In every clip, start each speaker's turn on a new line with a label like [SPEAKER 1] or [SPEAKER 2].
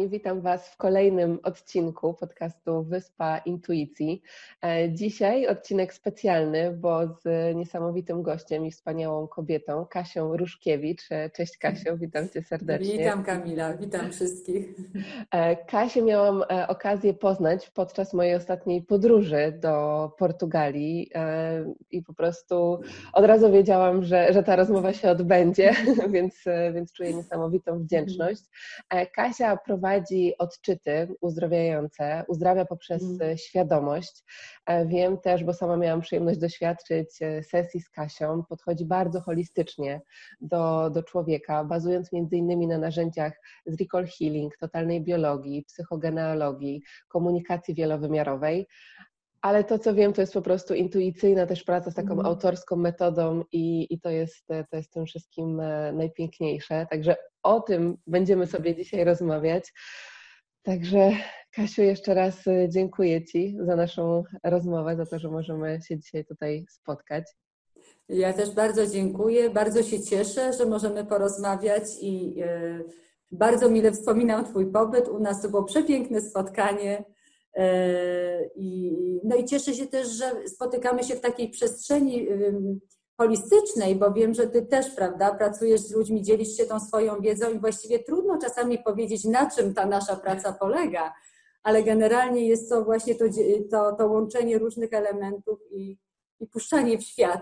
[SPEAKER 1] Kochani, witam Was w kolejnym odcinku podcastu Wyspa Intuicji. E, dzisiaj odcinek specjalny, bo z niesamowitym gościem i wspaniałą kobietą, Kasią Ruszkiewicz. E, cześć Kasiu, witam Cię serdecznie.
[SPEAKER 2] Witam Kamila, witam wszystkich.
[SPEAKER 1] E, Kasię miałam okazję poznać podczas mojej ostatniej podróży do Portugalii i po prostu od razu wiedziałam, że, że ta rozmowa się odbędzie, więc, więc czuję niesamowitą wdzięczność. Kasia prowadzi odczyty uzdrawiające, uzdrawia poprzez mm. świadomość. E, wiem też, bo sama miałam przyjemność doświadczyć e, sesji z Kasią, podchodzi bardzo holistycznie do, do człowieka, bazując między innymi na narzędziach z recall healing, totalnej biologii, psychogenealogii, komunikacji wielowymiarowej ale to, co wiem, to jest po prostu intuicyjna też praca z taką mm. autorską metodą i, i to, jest, to jest tym wszystkim e, najpiękniejsze. Także o tym będziemy sobie dzisiaj rozmawiać. Także Kasiu, jeszcze raz e, dziękuję Ci za naszą rozmowę, za to, że możemy się dzisiaj tutaj spotkać.
[SPEAKER 2] Ja też bardzo dziękuję, bardzo się cieszę, że możemy porozmawiać i yy, bardzo mile wspominam Twój pobyt. U nas to było przepiękne spotkanie. I, no i cieszę się też, że spotykamy się w takiej przestrzeni holistycznej, bo wiem, że ty też, prawda, pracujesz z ludźmi, dzielisz się tą swoją wiedzą i właściwie trudno czasami powiedzieć, na czym ta nasza praca polega, ale generalnie jest to właśnie to, to, to łączenie różnych elementów i, i puszczanie w świat,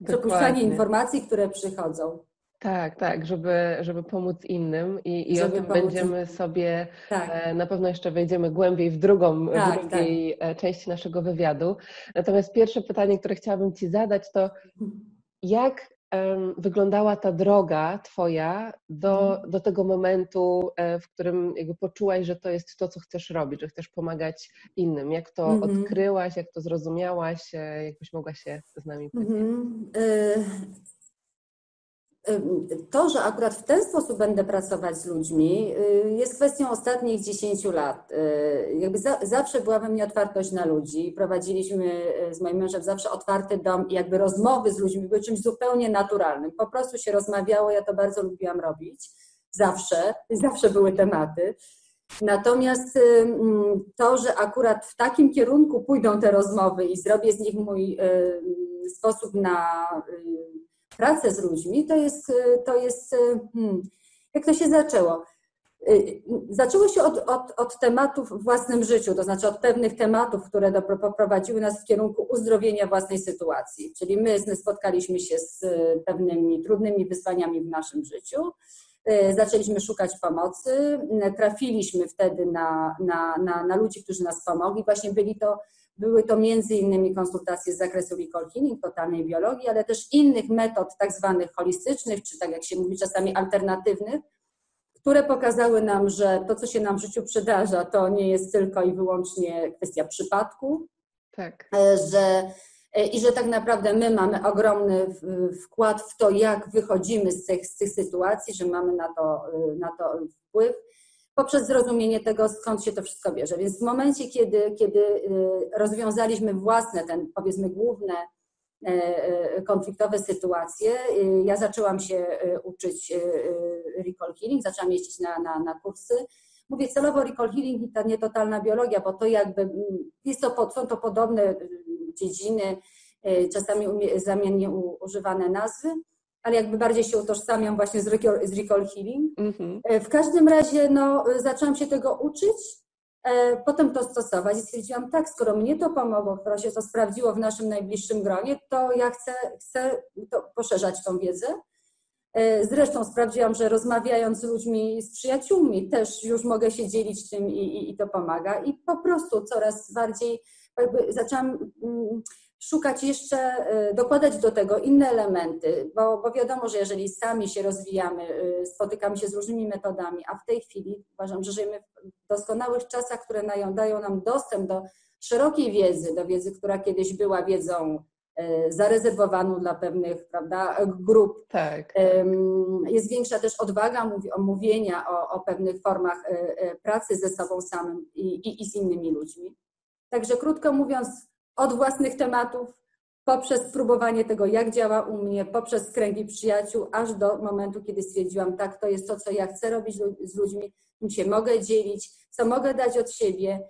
[SPEAKER 2] Dokładnie. przepuszczanie informacji, które przychodzą.
[SPEAKER 1] Tak, tak, żeby, żeby pomóc innym i, i o tym będziemy sobie, tak. E, na pewno jeszcze wejdziemy głębiej w drugą, tak, w drugiej tak. E, części naszego wywiadu. Natomiast pierwsze pytanie, które chciałabym Ci zadać, to jak um, wyglądała ta droga Twoja do, mhm. do tego momentu, e, w którym jakby poczułaś, że to jest to, co chcesz robić, że chcesz pomagać innym? Jak to mhm. odkryłaś, jak to zrozumiałaś, jakbyś mogła się z nami podzielić? Mhm.
[SPEAKER 2] To, że akurat w ten sposób będę pracować z ludźmi, y, jest kwestią ostatnich 10 lat. Y, jakby za, zawsze była we mnie otwartość na ludzi. Prowadziliśmy y, z moim mężem zawsze otwarty dom i jakby rozmowy z ludźmi były czymś zupełnie naturalnym. Po prostu się rozmawiało, ja to bardzo lubiłam robić. Zawsze, zawsze były tematy. Natomiast to, że akurat w takim kierunku pójdą te rozmowy i zrobię z nich mój sposób na pracę z ludźmi, to jest, to jest hmm, jak to się zaczęło? Y, zaczęło się od, od, od tematów w własnym życiu, to znaczy od pewnych tematów, które poprowadziły nas w kierunku uzdrowienia własnej sytuacji. Czyli my spotkaliśmy się z pewnymi trudnymi wyzwaniami w naszym życiu, y, zaczęliśmy szukać pomocy, trafiliśmy wtedy na, na, na, na ludzi, którzy nas pomogli. Właśnie byli to były to między innymi konsultacje z zakresu recall healing, totalnej biologii, ale też innych metod tak zwanych holistycznych, czy tak jak się mówi czasami alternatywnych, które pokazały nam, że to, co się nam w życiu przydarza, to nie jest tylko i wyłącznie kwestia przypadku, tak. E, że, e, i że tak naprawdę my mamy ogromny wkład w to, jak wychodzimy z tych, z tych sytuacji, że mamy na to, e, na to wpływ poprzez zrozumienie tego, skąd się to wszystko bierze. Więc w momencie, kiedy, kiedy y, rozwiązaliśmy własne, ten powiedzmy główne e, e, konfliktowe sytuacje, y, ja zaczęłam się y, uczyć recall healing, zaczęłam jeździć na, na, na kursy. Mówię celowo recall healing i ta nietotalna biologia, bo to jakby mm, jest to, są to podobne dziedziny, czasami zamiennie używane nazwy ale jakby bardziej się utożsamiam właśnie z recall, z recall healing. Mm-hmm. W każdym razie no, zaczęłam się tego uczyć, e, potem to stosować i stwierdziłam, tak, skoro mnie to pomogło, skoro się to sprawdziło w naszym najbliższym gronie, to ja chcę, chcę poszerzać tą wiedzę. E, zresztą sprawdziłam, że rozmawiając z ludźmi, z przyjaciółmi, też już mogę się dzielić tym i, i, i to pomaga. I po prostu coraz bardziej jakby zaczęłam mm, szukać jeszcze, dokładać do tego inne elementy, bo, bo wiadomo, że jeżeli sami się rozwijamy, spotykamy się z różnymi metodami, a w tej chwili uważam, że żyjemy w doskonałych czasach, które dają nam dostęp do szerokiej wiedzy, do wiedzy, która kiedyś była wiedzą E, zarezerwowaną dla pewnych prawda, grup.
[SPEAKER 1] Tak.
[SPEAKER 2] Jest większa też odwaga mówienia o, o pewnych formach pracy ze sobą samym i, i, i z innymi ludźmi. Także krótko mówiąc, od własnych tematów, poprzez próbowanie tego, jak działa u mnie, poprzez kręgi przyjaciół, aż do momentu, kiedy stwierdziłam, tak, to jest to, co ja chcę robić z ludźmi, czym się mogę dzielić, co mogę dać od siebie,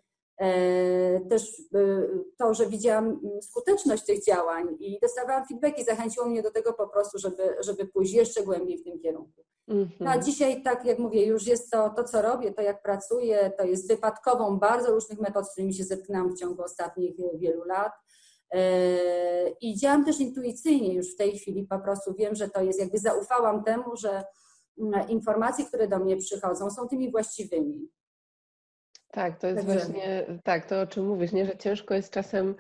[SPEAKER 2] też e, to, że widziałam skuteczność tych działań i dostawałam feedbacki, zachęciło mnie do tego po prostu, żeby, żeby pójść jeszcze głębiej w tym kierunku. No a mhm. dzisiaj, tak jak mówię, już jest to, to, co robię, to jak pracuję, to jest wypadkową bardzo różnych metod, z którymi się zetknęłam w ciągu ostatnich wielu lat. E, I działam też intuicyjnie już w tej chwili, po prostu wiem, że to jest, jakby zaufałam temu, że informacje, które do mnie przychodzą, są tymi właściwymi.
[SPEAKER 1] Tak, to jest Także... właśnie tak, to o czym mówisz, nie? że ciężko jest czasem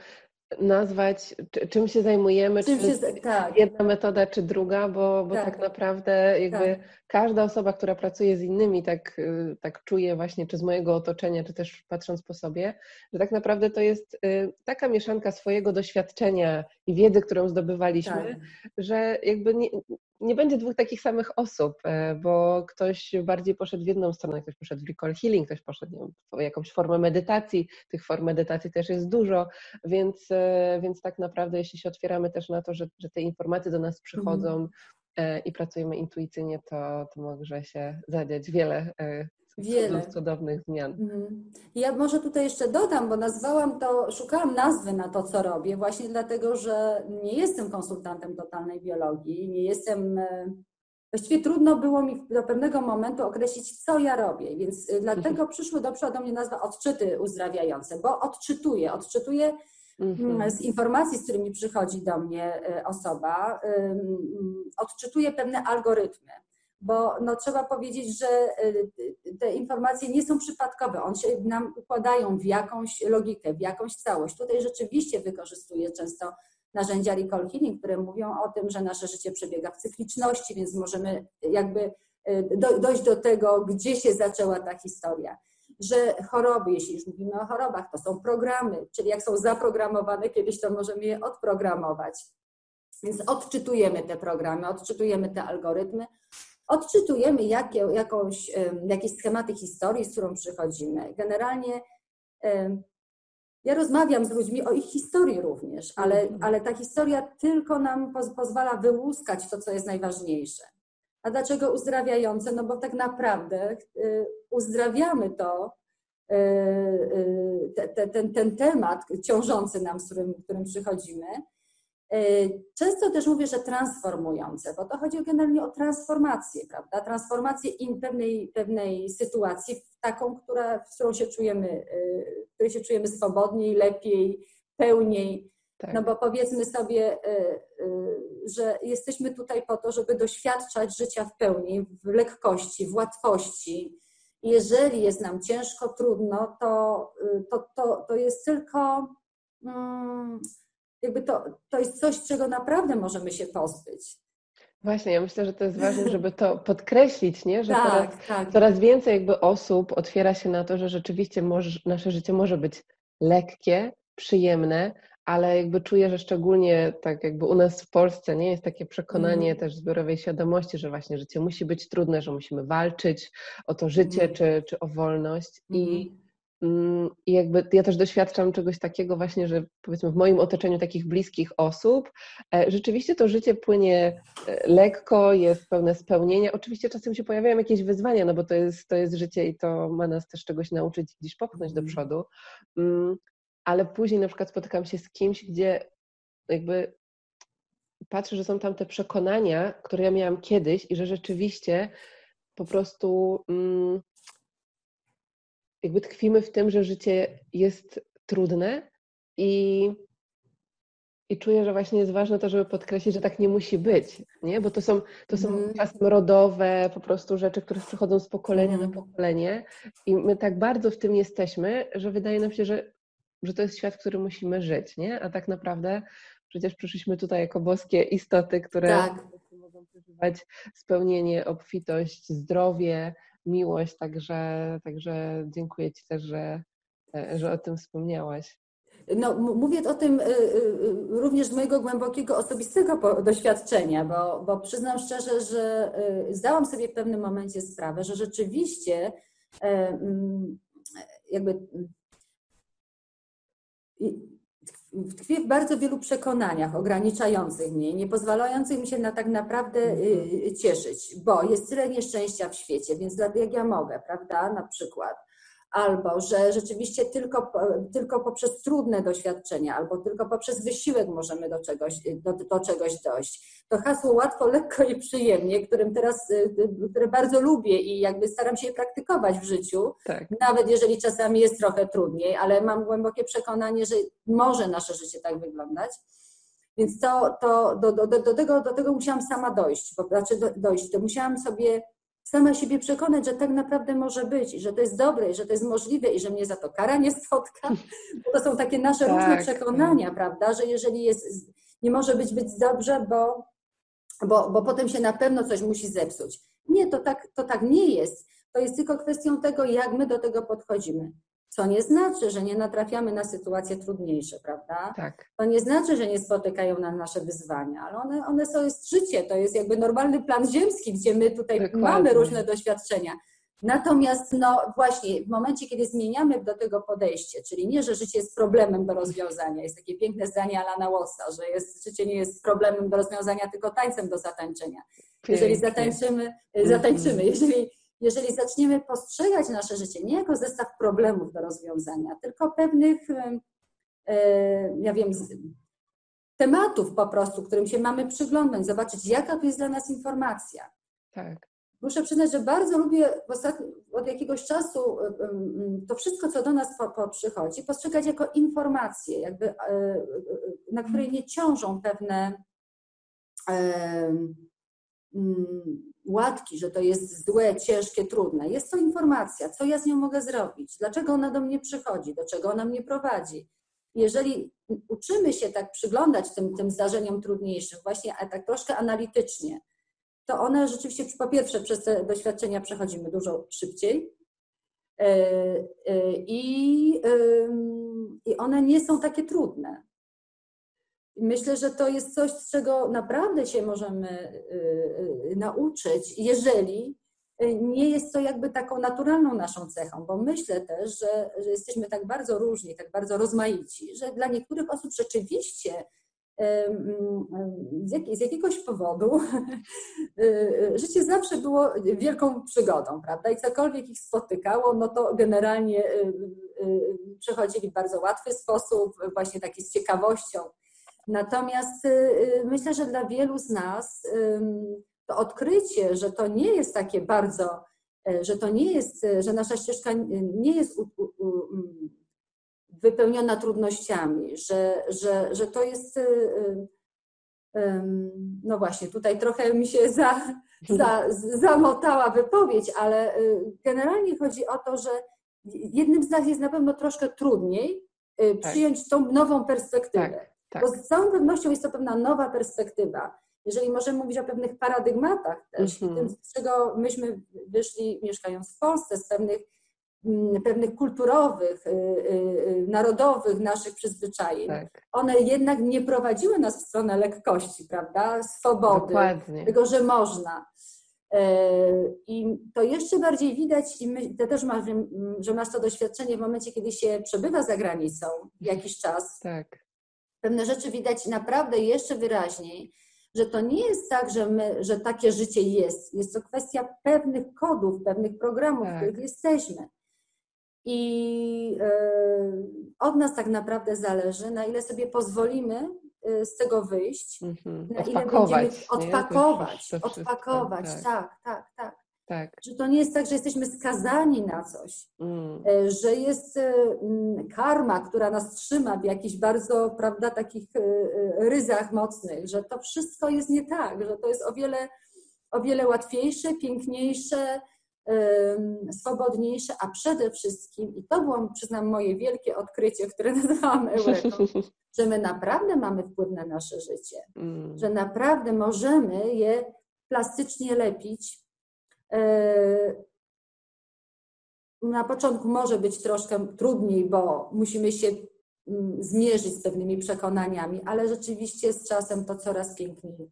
[SPEAKER 1] nazwać, czym się zajmujemy, czym czy się, tak. jedna metoda, czy druga, bo, bo tak. tak naprawdę jakby tak. każda osoba, która pracuje z innymi, tak, y, tak czuje właśnie, czy z mojego otoczenia, czy też patrząc po sobie, że tak naprawdę to jest y, taka mieszanka swojego doświadczenia i wiedzy, którą zdobywaliśmy, tak. że jakby nie, nie będzie dwóch takich samych osób, e, bo ktoś bardziej poszedł w jedną stronę, ktoś poszedł w recall healing, ktoś poszedł wiem, w jakąś formę medytacji. Tych form medytacji też jest dużo, więc, e, więc tak naprawdę, jeśli się otwieramy też na to, że, że te informacje do nas przychodzą mm. i pracujemy intuicyjnie, to, to może się zadziać wiele Wiele. cudownych zmian. Mhm.
[SPEAKER 2] Ja może tutaj jeszcze dodam, bo nazwałam to, szukałam nazwy na to, co robię, właśnie dlatego, że nie jestem konsultantem totalnej biologii, nie jestem. E, właściwie trudno było mi do pewnego momentu określić, co ja robię, więc e, dlatego przyszły do przodu do mnie nazwa odczyty uzdrawiające, bo odczytuję, odczytuję mhm. z informacji, z którymi przychodzi do mnie e, osoba, odczytuję pewne algorytmy bo no, trzeba powiedzieć, że y, te informacje nie są przypadkowe, one się nam układają w jakąś logikę, w jakąś całość. Tutaj rzeczywiście wykorzystuję często narzędzia recall healing, które mówią o tym, że nasze życie przebiega w cykliczności, więc możemy jakby y, dojść do tego, gdzie się zaczęła ta historia. Że choroby, jeśli już mówimy o chorobach, to są programy, czyli jak są zaprogramowane kiedyś, to możemy je odprogramować. Więc odczytujemy te programy, odczytujemy te algorytmy, odczytujemy jakie, jakąś, jakieś schematy historii, z którą przychodzimy. Generalnie ja rozmawiam z ludźmi o ich historii również, ale, mhm. ale ta historia tylko nam poz, pozwala wyłuskać to, co jest najważniejsze. A dlaczego uzdrawiające? No bo tak naprawdę y, uzdrawiamy to, y, y, te, te, ten, ten temat ciążący nam, z którym, którym przychodzimy, E, często też mówię, że transformujące, bo to chodzi generalnie o transformację, prawda? Transformację in pewnej, pewnej sytuacji w taką, która, w którą się czujemy, e, w której się czujemy swobodniej, lepiej, pełniej. Tak. No bo powiedzmy sobie, e, że jesteśmy tutaj po to, żeby doświadczać życia w pełni, w lekkości, w łatwości. Jeżeli jest nam ciężko, trudno, to, to, to, to jest tylko. Jakby to, to jest coś, czego naprawdę możemy się pozbyć.
[SPEAKER 1] Właśnie, ja myślę, że to jest ważne, żeby to podkreślić, nie? że tak, coraz, tak. coraz więcej jakby osób otwiera się na to, że rzeczywiście może, nasze życie może być lekkie, przyjemne, ale jakby czuję, że szczególnie tak jakby u nas w Polsce nie jest takie przekonanie mm. też zbiorowej świadomości, że właśnie życie musi być trudne, że musimy walczyć o to życie mm. czy, czy o wolność mm. i mhm. I jakby ja też doświadczam czegoś takiego właśnie, że powiedzmy w moim otoczeniu takich bliskich osób, e, rzeczywiście to życie płynie e, lekko, jest pełne spełnienia. Oczywiście czasem się pojawiają jakieś wyzwania, no bo to jest, to jest życie i to ma nas też czegoś nauczyć, gdzieś popchnąć do mhm. przodu. Mm, ale później na przykład spotykam się z kimś, gdzie jakby patrzę, że są tam te przekonania, które ja miałam kiedyś i że rzeczywiście po prostu mm, jakby tkwimy w tym, że życie jest trudne i, i czuję, że właśnie jest ważne to, żeby podkreślić, że tak nie musi być, nie? Bo to są, to są mm. czasem rodowe po prostu rzeczy, które przychodzą z pokolenia mm. na mhm. pokolenie i my tak bardzo w tym jesteśmy, że wydaje nam się, że że to jest świat, który musimy żyć, nie? A tak naprawdę przecież przyszliśmy tutaj jako boskie istoty, które tak. mogą przeżywać spełnienie, obfitość, zdrowie, miłość, także, także dziękuję Ci też, że, że o tym wspomniałaś.
[SPEAKER 2] No, mówię o tym y, y, y, również z mojego głębokiego osobistego doświadczenia, bo, bo przyznam szczerze, że zdałam sobie w pewnym momencie sprawę, że rzeczywiście mm, jakby tkwię w bardzo wielu przekonaniach ograniczających mnie, nie pozwalających mi się na tak naprawdę mhm. cieszyć, bo jest tyle nieszczęścia w świecie, więc jak ja mogę, prawda, na przykład albo że rzeczywiście tylko, tylko poprzez trudne doświadczenia, albo tylko poprzez wysiłek możemy do czegoś, do, do czegoś dojść. To hasło łatwo, lekko i przyjemnie, którym teraz, y, y, które bardzo lubię i jakby staram się je praktykować w życiu, tak. nawet jeżeli czasami jest trochę trudniej, ale mam głębokie przekonanie, że może nasze życie tak wyglądać. Więc to, to do, do, do, tego, do tego musiałam sama dojść, bo, znaczy do, dojść. To musiałam sobie sama siebie przekonać, że tak naprawdę może być i że to jest dobre, i że to jest możliwe i że mnie za to kara nie spotka. Bo to są takie nasze tak. różne przekonania, prawda, że jeżeli jest, nie może być być dobrze, bo, bo, bo potem się na pewno coś musi zepsuć. Nie, to tak, to tak nie jest. To jest tylko kwestią tego, jak my do tego podchodzimy. Co nie znaczy, że nie natrafiamy na sytuacje trudniejsze, prawda? Tak. To nie znaczy, że nie spotykają nas nasze wyzwania, ale one, one są, jest życie, to jest jakby normalny plan ziemski, gdzie my tutaj Dokładnie. mamy różne doświadczenia. Natomiast no właśnie w momencie, kiedy zmieniamy do tego podejście, czyli nie, że życie jest problemem do rozwiązania, jest takie piękne zdanie Alana Watsa, że jest, życie nie jest problemem do rozwiązania, tylko tańcem do zatańczenia. Jeżeli zatańczymy, zatańczymy, mhm. jeżeli jeżeli zaczniemy postrzegać nasze życie nie jako zestaw problemów do rozwiązania, tylko pewnych, e, ja wiem, tematów po prostu, którym się mamy przyglądać, zobaczyć, jaka to jest dla nas informacja. Tak. Muszę przyznać, że bardzo lubię od jakiegoś czasu e, to wszystko, co do nas po, po przychodzi, postrzegać jako informacje, jakby, e, na której nie ciążą pewne łatki, że to jest złe, ciężkie, trudne. Jest to informacja, co ja z nią mogę zrobić, dlaczego ona do mnie przychodzi, do czego ona mnie prowadzi. Jeżeli uczymy się tak przyglądać tym, tym zdarzeniom trudniejszym, właśnie tak troszkę analitycznie, to one rzeczywiście, po pierwsze, przez te doświadczenia przechodzimy dużo szybciej e, e, i, i one nie są takie trudne. Myślę, że to jest coś, z czego naprawdę się możemy y, y, nauczyć, jeżeli y, nie jest to jakby taką naturalną naszą cechą, bo myślę też, że, że jesteśmy tak bardzo różni, tak bardzo rozmaici, że dla niektórych osób rzeczywiście z, jak, z jakiegoś powodu życie zawsze było wielką przygodą, prawda? I cokolwiek ich spotykało, no to generalnie przechodzili w bardzo łatwy sposób, właśnie taki z ciekawością Natomiast y, y, myślę, że dla wielu z nas to odkrycie, że to nie jest takie bardzo, e, że to nie jest, e, że nasza ścieżka nie jest wypełniona trudnościami, że, że, że to jest, y, no właśnie, tutaj trochę mi się za, za, zamotała wypowiedź, ale generalnie chodzi o to, że jednym z nas jest na pewno troszkę trudniej tak. przyjąć tą nową perspektywę. Tak. Tak. Bo z całą pewnością jest to pewna nowa perspektywa. Jeżeli możemy mówić o pewnych paradygmatach też, mm -hmm. tym, z czego myśmy wyszli mieszkając w Polsce, z pewnych, mm, pewnych kulturowych, y, y, y, narodowych naszych przyzwyczajeń, tak. one jednak nie prowadziły nas w stronę lekkości, prawda? Swobody, Dokładnie. tego, że można. E, I to jeszcze bardziej widać, i my, ty też masz, że masz to doświadczenie w momencie, kiedy się przebywa za granicą jakiś czas. Tak pewne rzeczy widać naprawdę jeszcze wyraźniej, że to nie jest tak, że, my, że takie życie jest. Jest to kwestia pewnych kodów, pewnych programów, tak. w których jesteśmy. I y, od nas tak naprawdę zależy, na ile sobie pozwolimy y, z tego wyjść,
[SPEAKER 1] mm-hmm. na ile będziemy
[SPEAKER 2] odpakować, odpakować, tak, tak, tak. tak. Tak. Że to nie jest tak, że jesteśmy skazani na coś, mm. E, że jest e, karma, która nas trzyma w jakichś bardzo, prawda, takich e, ryzach mocnych, że to wszystko jest nie tak, że to jest o wiele, o wiele łatwiejsze, piękniejsze, swobodniejsze, a przede wszystkim, i to było, przyznam, moje wielkie odkrycie, które nazywałam Eureką, że my naprawdę mamy wpływ na nasze życie, mm. że naprawdę możemy je plastycznie lepić. E, na początku może być troszkę trudniej, bo musimy się mm, zmierzyć z pewnymi przekonaniami, ale rzeczywiście z czasem to coraz piękniej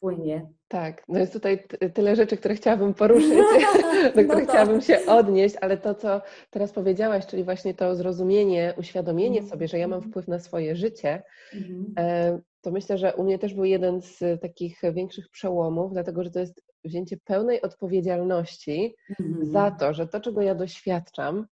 [SPEAKER 2] płynie.
[SPEAKER 1] Tak, no jest tutaj tyle rzeczy, które chciałabym poruszyć, do których no chciałabym się odnieść, ale to, co teraz powiedziałaś, czyli właśnie to zrozumienie, uświadomienie mm. sobie, że ja mam mhm. wpływ na swoje życie, mm. to myślę, że u mnie też był jeden z takich większych przełomów, dlatego że to jest wzięcie pełnej odpowiedzialności mm. za to, że to, czego ja doświadczam,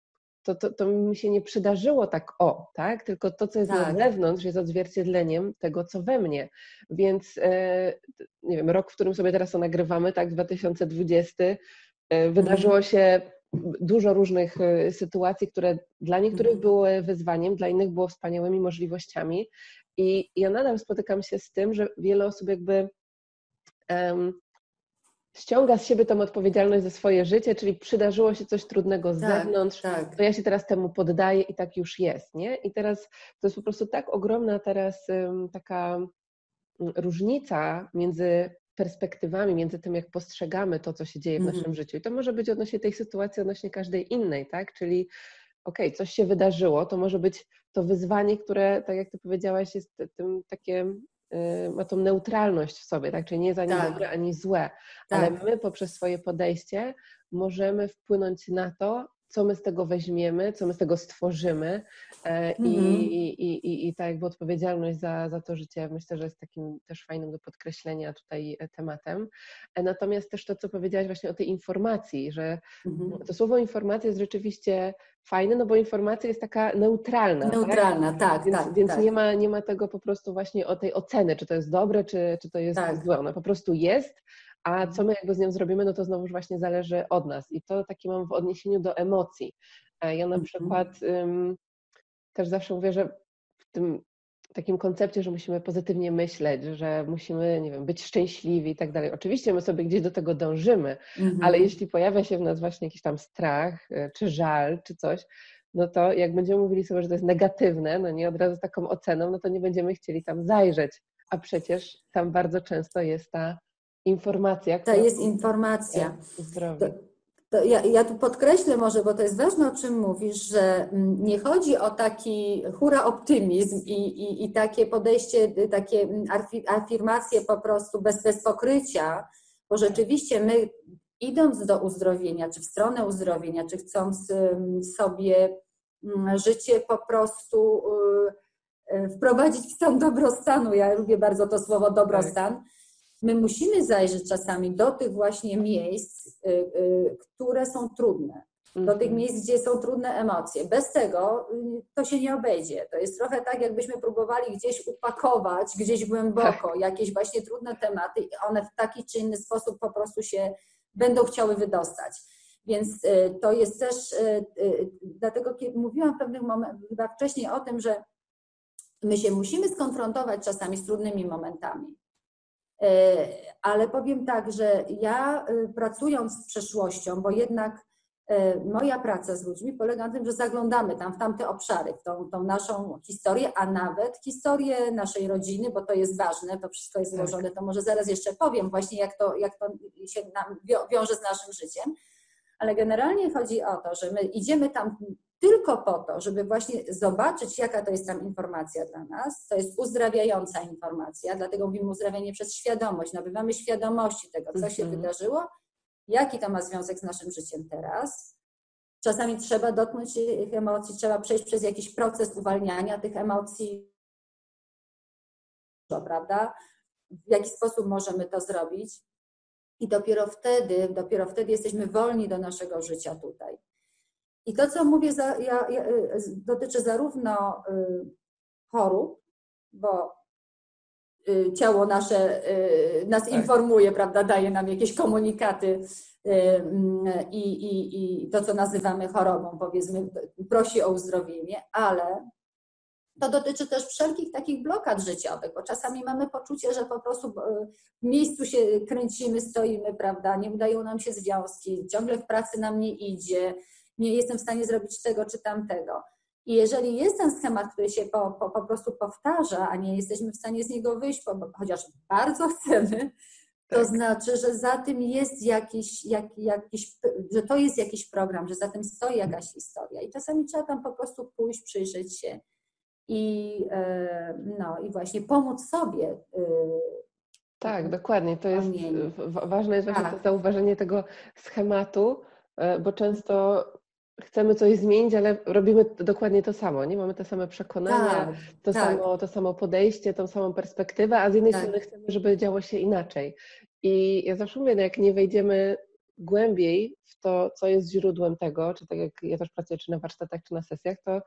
[SPEAKER 1] to, to, to mi się nie przydarzyło tak o, tak? Tylko to, co jest tak. na zewnątrz, jest odzwierciedleniem tego, co we mnie. Więc e, nie wiem, rok, w którym sobie teraz to nagrywamy, tak, 2020, e, wydarzyło mhm. się dużo różnych e, sytuacji, które dla niektórych mhm. były wyzwaniem, dla innych było wspaniałymi możliwościami. I ja nadal spotykam się z tym, że wiele osób jakby um, ściąga z siebie tą odpowiedzialność za swoje życie, czyli przydarzyło się coś trudnego z tak, zewnątrz, tak. to ja się teraz temu poddaję i tak już jest, nie? I teraz to jest po prostu tak ogromna teraz um, taka mm, różnica między perspektywami, między tym, jak postrzegamy to, co się dzieje w mm. naszym życiu. I to może być odnośnie tej sytuacji, odnośnie każdej innej, tak? Czyli okej, okay, coś się wydarzyło, to może być to wyzwanie, które, tak jak ty powiedziałaś, jest tym takie ma tą neutralność w sobie, tak? Czyli nie jest ani tak. dobre, ani złe, tak. ale my poprzez swoje podejście możemy wpłynąć na to, co my z tego weźmiemy, co my z tego stworzymy e, i, mm -hmm. i, i, i, ta jakby odpowiedzialność za, za to życie myślę, że jest takim też fajnym do podkreślenia tutaj e, tematem. E, natomiast też to, co powiedziałaś właśnie o tej informacji, że mm -hmm. to słowo informacja jest rzeczywiście fajne, no bo informacja jest taka neutralna.
[SPEAKER 2] Tak? Neutralna, tak, tak
[SPEAKER 1] Więc,
[SPEAKER 2] tak,
[SPEAKER 1] więc
[SPEAKER 2] tak.
[SPEAKER 1] Nie, ma, nie ma tego po prostu właśnie o tej oceny, czy to jest dobre, czy, czy to jest tak. złe. Ona po prostu jest, a co my jakby z nią zrobimy, no to znowu właśnie zależy od nas. I to takie mam w odniesieniu do emocji. E, ja na mhm. przykład um, też zawsze mówię, że w tym takim koncepcie, że musimy pozytywnie myśleć, że musimy, nie wiem, być szczęśliwi i tak dalej. Oczywiście my sobie gdzieś do tego dążymy, mhm. ale jeśli pojawia się w nas właśnie jakiś tam strach, e, czy żal, czy coś, no to jak będziemy mówili sobie, że to jest negatywne, no nie od razu taką oceną, no to nie będziemy chcieli tam zajrzeć. A przecież tam bardzo często jest ta informacja.
[SPEAKER 2] To jest informacja. To, to ja, ja, tu podkreślę może, bo to jest ważne, o czym mówisz, że mm, nie chodzi o taki hura optymizm i, i, i takie podejście, takie mm, afirmacje po prostu bez, bez pokrycia, bo rzeczywiście my idąc do uzdrowienia, czy w stronę uzdrowienia, czy chcąc mm, sobie życie po prostu y, y, wprowadzić w stan dobrostanu, ja lubię bardzo to słowo dobrostan, tak my musimy zajrzeć czasami do tych właśnie miejsc, y, y, które są trudne, do tych mhm. miejsc, gdzie są trudne emocje. Bez tego y, to się nie obejdzie. To jest trochę tak, jakbyśmy próbowali gdzieś upakować, gdzieś głęboko, tak. jakieś właśnie trudne tematy i one w taki czy inny sposób po prostu się będą chciały wydostać. Więc to jest też, dlatego kiedy mówiłam w pewnych momentach, chyba wcześniej o tym, że my się musimy skonfrontować czasami z trudnymi momentami. E, ale powiem tak, że ja e, pracując z przeszłością, bo jednak e, moja praca z ludźmi polega na tym, że zaglądamy tam w tamte obszary, w tą, tą naszą historię, a nawet historię naszej rodziny, bo to jest ważne, to wszystko jest tak. złożone, to może zaraz jeszcze powiem właśnie, jak to, jak to się nam wiąże z naszym życiem. Ale generalnie chodzi o to, że my idziemy tam tylko po to, żeby właśnie zobaczyć, jaka to jest tam informacja dla nas. To jest uzdrawiająca informacja, dlatego mówimy uzdrawianie przez świadomość. Nabywamy świadomości tego, co się mm -hmm. wydarzyło, jaki to ma związek z naszym życiem teraz. Czasami trzeba dotknąć tych emocji, trzeba przejść przez jakiś proces uwalniania tych emocji, prawda? W jaki sposób możemy to zrobić? I dopiero wtedy, dopiero wtedy jesteśmy wolni do naszego życia tutaj. I to, co mówię, za, ja, ja, y, dotyczy zarówno y, chorób, bo y, ciało nasze nas tak. informuje, prawda, daje nam jakieś komunikaty mm, i, to, co nazywamy chorobą, powiedzmy, prosi o uzdrowienie, ale to dotyczy też wszelkich takich blokad życiowych, bo czasami mamy poczucie, że po prostu e, w miejscu się kręcimy, stoimy, prawda, nie udają nam się związki, ciągle w pracy nam nie idzie, nie jestem w stanie zrobić tego czy tamtego. I jeżeli jest ten schemat, który się po, po, po prostu powtarza, a nie jesteśmy w stanie z niego wyjść, chociaż bardzo chcemy, to tak. znaczy, że za tym jest jakiś, jak, jakiś, że to jest jakiś program, że za tym stoi jakaś historia. I czasami trzeba tam po prostu pójść, przyjrzeć się i, e, no, i właśnie pomóc sobie. E,
[SPEAKER 1] tak, dokładnie. To jest ważne jest właśnie tak. to zauważenie tego schematu, e, bo często chcemy coś zmienić, ale robimy dokładnie to samo, nie? Mamy te same przekonania, tak, to, tak. Samo, to samo podejście, tą samą perspektywę, a z jednej tak. strony chcemy, żeby działo się inaczej. I ja zawsze mówię, no jak nie wejdziemy głębiej w to, co jest źródłem tego, czy tak jak ja też pracuję, czy na warsztatach, czy na sesjach, to,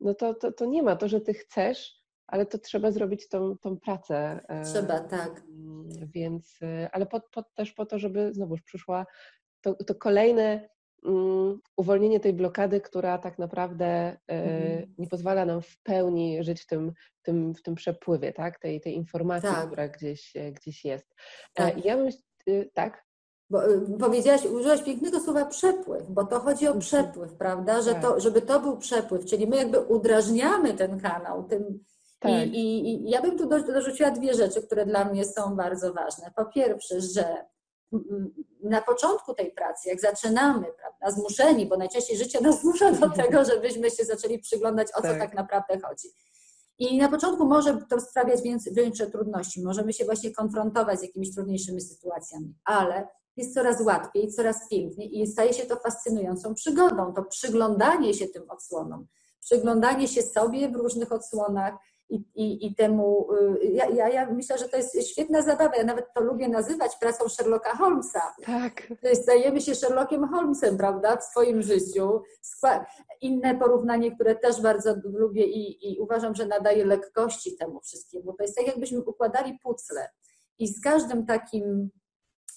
[SPEAKER 1] no to, to, to nie ma to, że ty chcesz, ale to trzeba zrobić tą, tą pracę.
[SPEAKER 2] E, trzeba, tak.
[SPEAKER 1] Więc, e, ale po, po, też po to, żeby znowuż przyszła to, to kolejne uwolnienie tej blokady, która tak naprawdę e, mhm. nie pozwala nam w pełni żyć w tym, tym, w tym przepływie, tak? tej, tej informacji, tak. która gdzieś, gdzieś jest. Tak. Ja bym, tak?
[SPEAKER 2] Bo, powiedziałaś, użyłaś pięknego słowa przepływ, bo to chodzi o mhm. przepływ, prawda? Że to, tak. żeby to był przepływ, czyli my jakby udrażniamy ten kanał. Tym, tak. i, i, I ja bym tu dorzuciła dwie rzeczy, które dla mnie są bardzo ważne. Po pierwsze, że na początku tej pracy, jak zaczynamy, prawda, zmuszeni, bo najczęściej życie nas zmusza do tego, żebyśmy się zaczęli przyglądać, o co tak, tak naprawdę chodzi. I na początku może to sprawiać większe trudności, możemy się właśnie konfrontować z jakimiś trudniejszymi sytuacjami, ale jest coraz łatwiej, coraz piękniej i staje się to fascynującą przygodą. To przyglądanie się tym odsłonom, przyglądanie się sobie w różnych odsłonach i, i, i temu. Y, ja, ja, ja myślę, że to jest świetna zabawa. Ja nawet to lubię nazywać pracą Sherlocka Holmesa.
[SPEAKER 1] Tak.
[SPEAKER 2] Stajemy się Sherlockiem Holmesem, prawda, w swoim życiu. Inne porównanie, które też bardzo lubię i, i uważam, że nadaje lekkości temu wszystkiemu. To jest tak, jakbyśmy układali pucle. I z każdym takim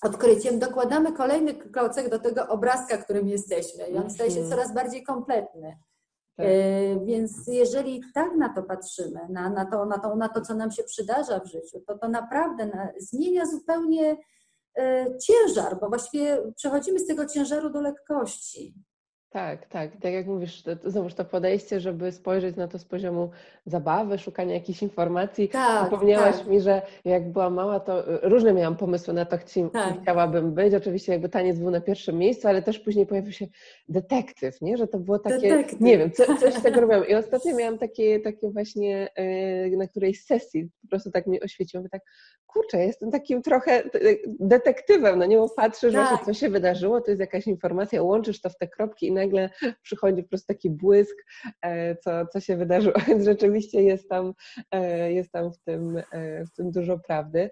[SPEAKER 2] odkryciem dokładamy kolejny klocek do tego obrazka, którym jesteśmy i on staje się mhm. coraz bardziej kompletny. Tak. E, więc jeżeli tak na to patrzymy, na, na, to, na, to, na to, co nam się przydarza w życiu, to to naprawdę na, zmienia zupełnie e, ciężar, bo właściwie przechodzimy z tego ciężaru do lekkości.
[SPEAKER 1] Tak, tak. Tak jak mówisz, to, znowuż to podejście, żeby spojrzeć na to z poziomu zabawy, szukania jakichś informacji. Tak, Przypomniałaś tak. mi, że jak była mała, to y, różne miałam pomysły na to, kim tak. chciałabym być. Oczywiście jakby taniec był na pierwszym miejscu, ale też później pojawił się detektyw, nie? Że to było takie, detektyw. nie wiem, co, coś z tego robiłam. I ostatnio miałam takie, takie właśnie y, na którejś sesji, po prostu tak mnie oświeciło, tak, kurczę, jestem takim trochę detektywem, no nie, bo patrzysz tak. właśnie, co się wydarzyło, to jest jakaś informacja, łączysz to w te kropki i nagle przychodzi po prostu taki błysk, e, co, co się wydarzyło, więc rzeczywiście jest tam, e, jest tam w, tym, e, w tym dużo prawdy.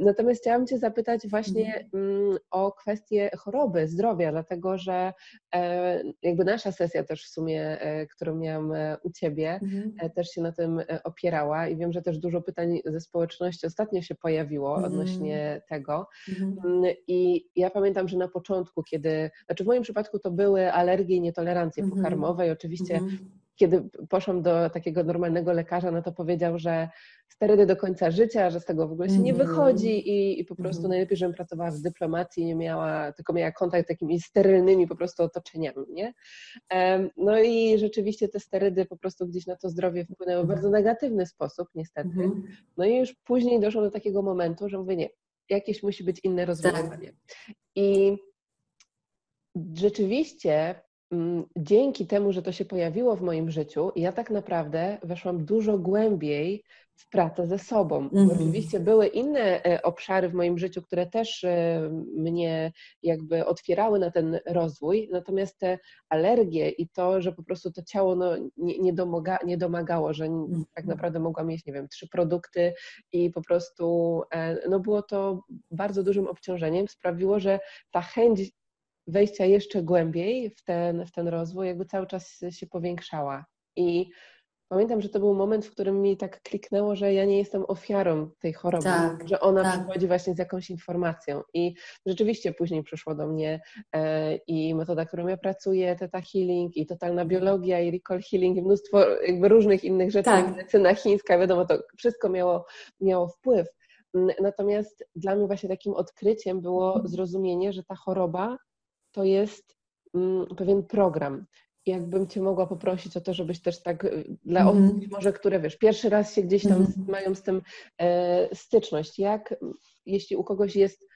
[SPEAKER 1] Natomiast chciałam Cię zapytać właśnie mhm. mm, o kwestię choroby, zdrowia, dlatego że jakby nasza sesja też w sumie, którą miałam u Ciebie, mhm. też się na tym opierała i wiem, że też dużo pytań ze społeczności ostatnio się pojawiło mhm. odnośnie tego. Mhm. Mm, I ja pamiętam, że na początku, kiedy, znaczy w moim przypadku to były alergie i nietolerancje mhm. pokarmowe i oczywiście. Kiedy poszłam do takiego normalnego lekarza, no to powiedział, że sterydy do końca życia, że z tego w ogóle się nie mhm. wychodzi i, i po prostu mhm. najlepiej, żebym pracowała w dyplomacji, nie miała, tylko miała kontakt z takimi sterylnymi po prostu otoczeniami, nie? No i rzeczywiście te sterydy po prostu gdzieś na to zdrowie wpłynęły w bardzo negatywny sposób, niestety. No i już później doszło do takiego momentu, że mówię, nie, jakieś musi być inne rozwiązanie. Tak. I rzeczywiście dzięki temu, że to się pojawiło w moim życiu, ja tak naprawdę weszłam dużo głębiej w pracę ze sobą. Mm -hmm. Oczywiście były inne e, obszary w moim życiu, które też e, mnie jakby otwierały na ten rozwój, natomiast te alergie i to, że po prostu to ciało no, nie, nie, domaga, nie domagało, że mm -hmm. tak naprawdę mogłam mieć, nie wiem, trzy produkty i po prostu e, no było to bardzo dużym obciążeniem, sprawiło, że ta chęć wejścia jeszcze głębiej w ten, w ten rozwój jakby cały czas się powiększała. I pamiętam, że to był moment, w którym mi tak kliknęło, że ja nie jestem ofiarą tej choroby, tak, że ona tak. przychodzi właśnie z jakąś informacją. I rzeczywiście później przyszło do mnie e, i metoda, którą ja pracuję, Theta Healing, i totalna biologia, i recall healing, i mnóstwo jakby różnych innych rzeczy, tak. medycyna chińska, wiadomo, to wszystko miało, miało wpływ. Natomiast dla mnie właśnie takim odkryciem było mhm. zrozumienie, że ta choroba to jest mm, pewien program. Jakbym Cię mogła poprosić o to, żebyś też tak y, dla mm osób, może które wiesz, pierwszy raz się gdzieś tam mm mają z tym e, styczność, jak jeśli u kogoś jest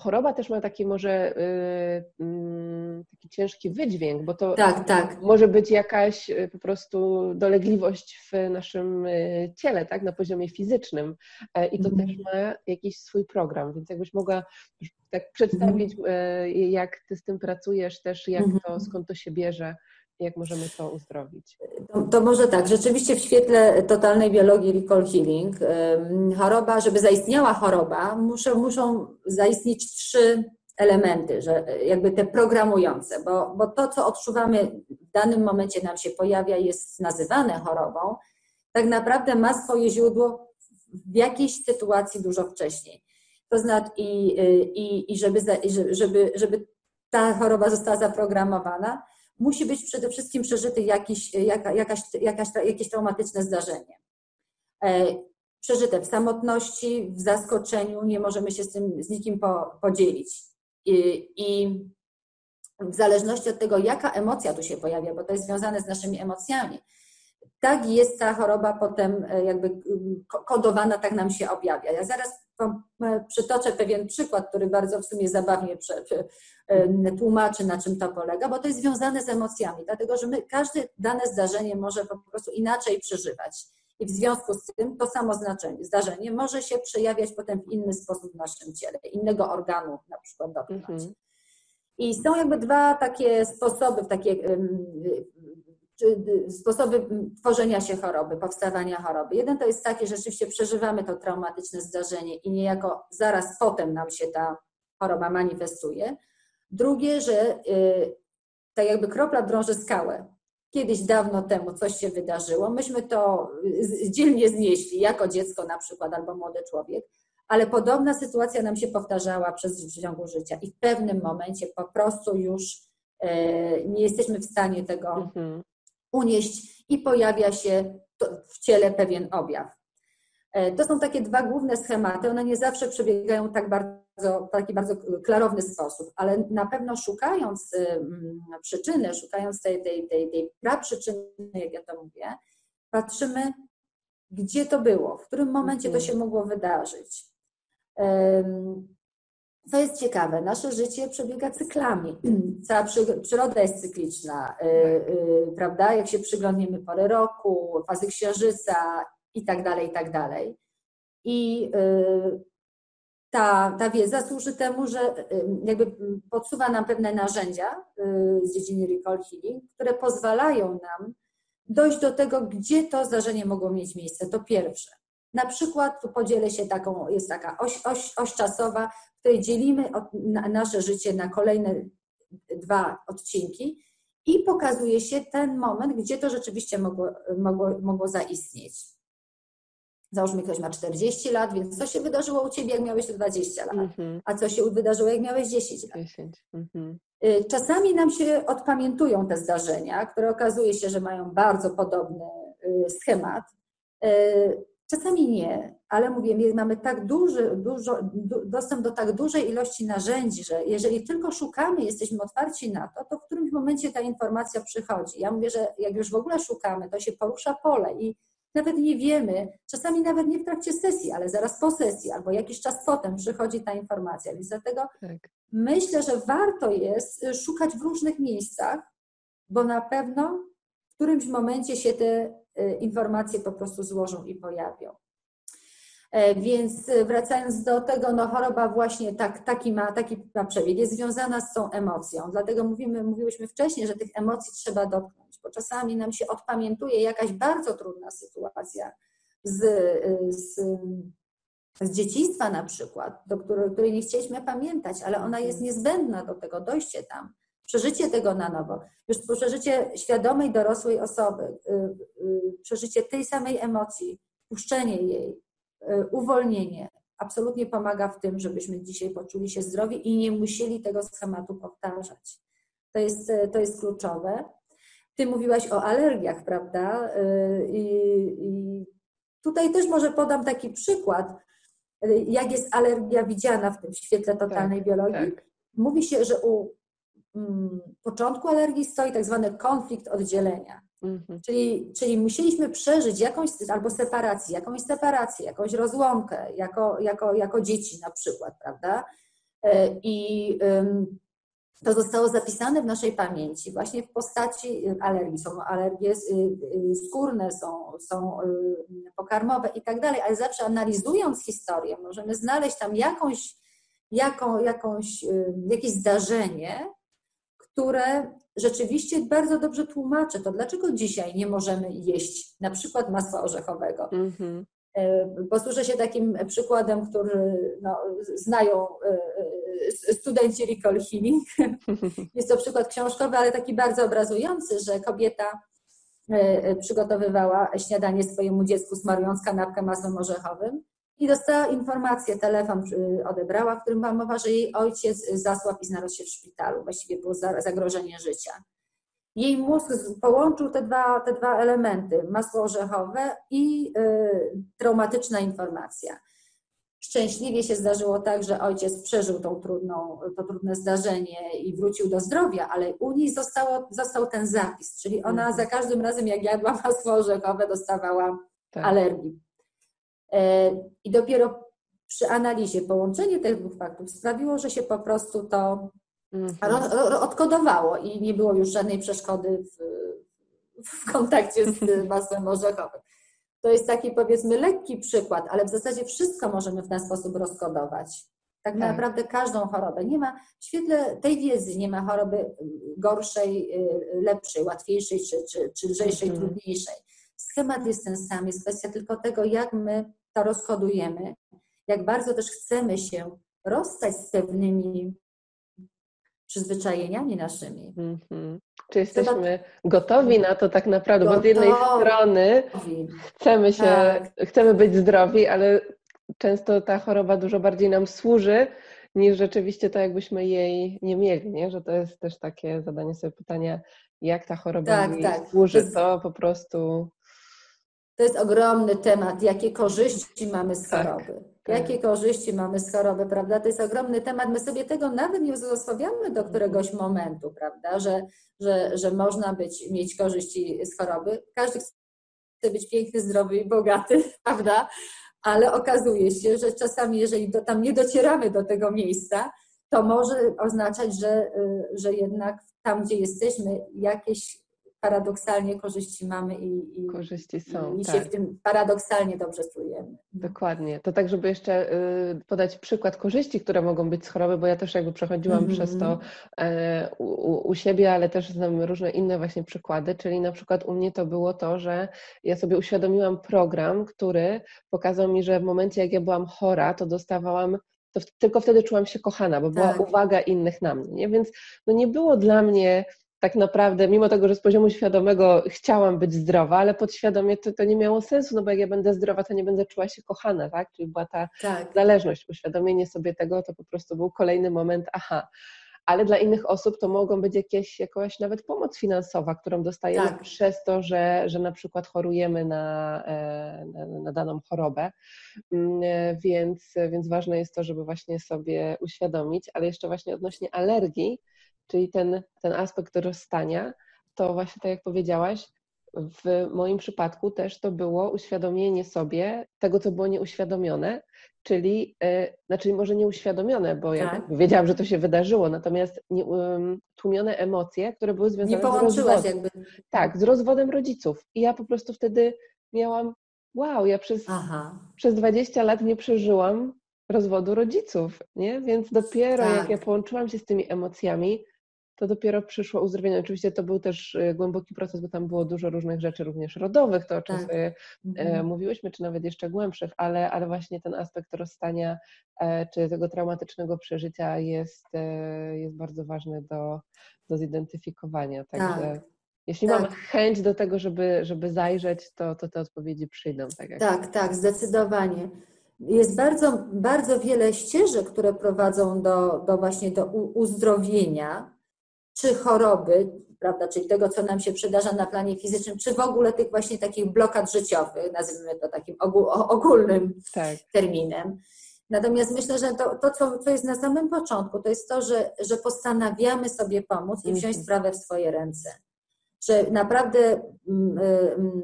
[SPEAKER 1] choroba też ma taki może y, mm, taki ciężki wydźwięk, bo to tak, tak. może być jakaś y, po prostu dolegliwość w naszym y, ciele, tak, na poziomie fizycznym e, i to mhm. też ma jakiś swój program, więc jakbyś mogła tak przedstawić, mhm. jak ty z tym pracujesz też, jak mhm. to, skąd to się bierze jak możemy to uzdrowić?
[SPEAKER 2] To, to, może tak, rzeczywiście w świetle totalnej biologii recall healing, choroba, żeby zaistniała choroba, muszą, muszą zaistnieć trzy elementy, że jakby te programujące, bo, bo to, co odczuwamy w danym momencie nam się pojawia, jest nazywane chorobą, tak naprawdę ma swoje źródło w jakiejś sytuacji dużo wcześniej. To znaczy, i, i, i żeby, żeby, żeby ta choroba została zaprogramowana, musi być przede wszystkim przeżyty jakiś, jaka, jakaś, jakaś, jakieś traumatyczne zdarzenie. E, przeżyte w samotności, w zaskoczeniu, nie możemy się z tym z nikim po, podzielić. I, I w zależności od tego, jaka emocja tu się pojawia, bo to jest związane z naszymi emocjami, tak jest ta choroba potem e, jakby kodowana, tak nam się objawia. Ja zaraz e, przytoczę pewien przykład, który bardzo w sumie zabawnie e, tłumaczy, na czym to polega, bo to jest związane z emocjami, dlatego że my każde dane zdarzenie może po prostu inaczej przeżywać. I w związku z tym to samo znaczenie, zdarzenie może się przejawiać potem w inny sposób w naszym ciele, innego organu na przykład dotknąć. Mhm. I są jakby dwa takie sposoby, takie sposoby tworzenia się choroby, powstawania choroby. Jeden to jest taki, że rzeczywiście przeżywamy to traumatyczne zdarzenie i niejako zaraz potem nam się ta choroba manifestuje. Drugie, że y, tak jakby kropla drąży skałę. Kiedyś dawno temu coś się wydarzyło, myśmy to dzielnie znieśli, jako dziecko na przykład albo młody człowiek, ale podobna sytuacja nam się powtarzała przez w ciągu życia i w pewnym momencie po prostu już y, nie jesteśmy w stanie tego mhm unieść i pojawia się w ciele pewien objaw. E, to są takie dwa główne schematy. One nie zawsze przebiegają tak bardzo, w taki bardzo klarowny sposób, ale na pewno szukając przyczyny, szukając tej, tej, tej, tej praprzyczyny, jak ja to mówię, patrzymy, gdzie to było, w którym momencie to mhm. się mogło wydarzyć. Co jest ciekawe, nasze życie przebiega cyklami. Cała przyroda jest cykliczna, y, y, prawda? Jak się przyglądniemy pory roku, fazy księżyca i tak dalej, i tak dalej. I y, ta, ta wiedza służy temu, że jakby podsuwa nam pewne narzędzia z dziedziny recall healing, które pozwalają nam dojść do tego, gdzie to zdarzenie mogło mieć miejsce. To pierwsze. Na przykład tu podzielę się taką, jest taka oś, oś, oś czasowa, w której dzielimy od, na, nasze życie na kolejne dwa odcinki i pokazuje się ten moment, gdzie to rzeczywiście mogło, mogło, mogło zaistnieć. Załóżmy, ktoś ma 40 lat, więc co się wydarzyło u Ciebie, jak miałeś 20 lat? Mm-hmm. A co się wydarzyło, jak miałeś 10 lat? 10. Mm-hmm. Czasami nam się odpamiętują te zdarzenia, które okazuje się, że mają bardzo podobny y, schemat. Y, Czasami nie, ale mówię, mamy tak duży, dużo, dostęp do tak dużej ilości narzędzi, że jeżeli tylko szukamy, jesteśmy otwarci na to, to w którymś momencie ta informacja przychodzi. Ja mówię, że jak już w ogóle szukamy, to się porusza pole i nawet nie wiemy, czasami nawet nie w trakcie sesji, ale zaraz po sesji albo jakiś czas potem przychodzi ta informacja. Więc dlatego tak. myślę, że warto jest szukać w różnych miejscach, bo na pewno w którymś momencie się te Y, informacje po prostu złożą i pojawią. E, więc wracając do tego, no choroba właśnie tak, taki, ma, taki ma przebieg, jest związana z tą emocją. Dlatego mówimy, mówiłyśmy wcześniej, że tych emocji trzeba dotknąć, bo czasami nam się odpamiętuje jakaś bardzo trudna sytuacja z, z, z dzieciństwa na przykład, do której, której nie chcieliśmy pamiętać, ale ona jest niezbędna do tego, dojście tam przeżycie tego na nowo, już przeżycie świadomej, dorosłej osoby, y, y, przeżycie tej samej emocji, puszczenie jej, y, uwolnienie, absolutnie pomaga w tym, żebyśmy dzisiaj poczuli się zdrowi i nie musieli tego schematu powtarzać. To jest, to jest kluczowe. Ty mówiłaś o alergiach, prawda? I, I, tutaj też może podam taki przykład, jak jest alergia widziana w tym świetle totalnej tak, biologii. Tak. Mówi się, że u początku alergii stoi tak zwany konflikt oddzielenia. Mhm. Czyli, czyli musieliśmy przeżyć jakąś albo separację, jakąś separację, jakąś rozłąkę jako, jako, jako dzieci na przykład, prawda? E, I to zostało zapisane w naszej pamięci właśnie w postaci alergii. Są alergie y, y, skórne, są, są y, pokarmowe i tak dalej, ale zawsze analizując historię możemy znaleźć tam jakąś, jaką, jakąś, jakieś zdarzenie, które rzeczywiście bardzo dobrze tłumaczy to, dlaczego dzisiaj nie możemy jeść na przykład masła orzechowego. Mm-hmm. Posłużę się takim przykładem, który no, znają e, e, studenci Recall Healing. Jest to przykład książkowy, ale taki bardzo obrazujący, że kobieta przygotowywała śniadanie swojemu dziecku smarując kanapkę masłem orzechowym i dostała informację, telefon odebrała, w którym była mowa, że jej ojciec zasłabł i znalazł się w szpitalu. Właściwie było zagrożenie życia. Jej mózg połączył te dwa, te dwa elementy, masło orzechowe i y, traumatyczna informacja. Szczęśliwie się zdarzyło tak, że ojciec przeżył tą trudną, to trudne zdarzenie i wrócił do zdrowia, ale u niej zostało, został ten zapis, czyli ona mhm. za każdym razem, jak jadła masło orzechowe, dostawała tak. alergii. E, I dopiero przy analizie połączenie tych dwóch faktów sprawiło, że się po prostu to mhm. odkodowało i nie było już żadnej przeszkody w, w kontakcie z masłem orzechowym. To jest taki powiedzmy lekki przykład, ale w zasadzie wszystko możemy w ten sposób rozkodować. Tak, tak. naprawdę każdą chorobę. Nie ma, w świetle tej wiedzy nie ma choroby gorszej, y, lepszej, łatwiejszej czy, czy, czy lżejszej, mhm. trudniejszej. Schemat jest ten sam, jest kwestia tylko tego, jak my to rozkodujemy, jak bardzo też chcemy się rozstać z pewnymi przyzwyczajeniami naszymi. Mm-hmm.
[SPEAKER 1] Czy jesteśmy gotowi na to tak naprawdę? Gotowi. Bo z jednej strony chcemy się, tak. chcemy być zdrowi, ale często ta choroba dużo bardziej nam służy, niż rzeczywiście to, jakbyśmy jej nie mieli, nie? Że to jest też takie zadanie sobie pytania, jak ta choroba tak, mi tak. służy, to, to po prostu
[SPEAKER 2] to jest ogromny temat, jakie korzyści mamy z tak, choroby. Tak, jakie korzyści mamy z choroby, prawda? To jest ogromny temat. My sobie tego nawet nie uzmysławiamy do któregoś momentu, prawda? Że, że, że można być, mieć korzyści z choroby. Każdy chce być piękny, zdrowy i bogaty, prawda? Ale okazuje się, że czasami, jeżeli do, tam nie docieramy do tego miejsca, to może oznaczać, że, y, że jednak tam, gdzie jesteśmy, jakieś paradoksalnie korzyści mamy i, i,
[SPEAKER 1] korzyści są,
[SPEAKER 2] i tak. się w tym paradoksalnie dobrze czujemy.
[SPEAKER 1] Dokładnie. To tak, żeby jeszcze y, podać przykład korzyści, które mogą być z choroby, bo ja też jakby przechodziłam mm -hmm. przez to e, u, u, siebie, ale też znam różne inne właśnie przykłady, czyli na przykład u mnie to było to, że ja sobie uświadomiłam program, który pokazał mi, że w momencie jak ja byłam chora, to dostawałam to tylko wtedy czułam się kochana, bo była tak. uwaga innych na mnie. Nie? Więc no nie było dla mnie tak naprawdę, mimo tego, że z poziomu świadomego chciałam być zdrowa, ale podświadomie to, to nie miało sensu, no bo jak ja będę zdrowa, to nie będę czuła się kochana, tak? Czyli była ta tak. zależność, uświadomienie sobie tego, to po prostu był kolejny moment, aha. Ale dla innych osób to mogą być jakieś, jakaś nawet pomoc finansowa, którą dostajemy tak. przez to, że, że na przykład chorujemy na, e, na, na daną chorobę. Mm, e, więc, więc ważne jest to, żeby właśnie sobie uświadomić, ale jeszcze właśnie odnośnie alergii, czyli ten, ten aspekt rozstania, to właśnie tak jak powiedziałaś, w moim przypadku też to było uświadomienie sobie tego, co było nieuświadomione, czyli, yy, znaczy może nieuświadomione, bo ja tak. wiedziałam, że to się wydarzyło, natomiast nie, yy, tłumione emocje, które były związane nie z rozwodem. jakby. Tak, z rozwodem rodziców. I ja po prostu wtedy miałam, wow, ja przez, przez 20 lat nie przeżyłam rozwodu rodziców, nie? Więc dopiero tak. jak ja połączyłam się z tymi emocjami, to dopiero przyszło uzdrowienie. Oczywiście to był też y, głęboki proces, bo tam było dużo różnych rzeczy, również rodowych, to o czym tak. sobie mhm. mówiłyśmy, czy nawet jeszcze głębszych, ale, ale właśnie ten aspekt rozstania e, czy tego traumatycznego przeżycia jest, e, jest bardzo ważny do, do zidentyfikowania. Także tak. Jeśli tak. mamy chęć do tego, żeby, żeby zajrzeć, to, to te odpowiedzi przyjdą.
[SPEAKER 2] Tak, tak, tak, zdecydowanie. Jest bardzo, bardzo wiele ścieżek, które prowadzą do, do właśnie do uzdrowienia, czy choroby, prawda, czyli tego, co nam się przydarza na planie fizycznym, czy w ogóle tych właśnie takich blokad życiowych, nazwijmy to takim ogólnym tak. terminem. Natomiast myślę, że to, to co, co jest na samym początku, to jest to, że, że postanawiamy sobie pomóc i wziąć mhm. sprawę w swoje ręce że naprawdę mm, y, mm,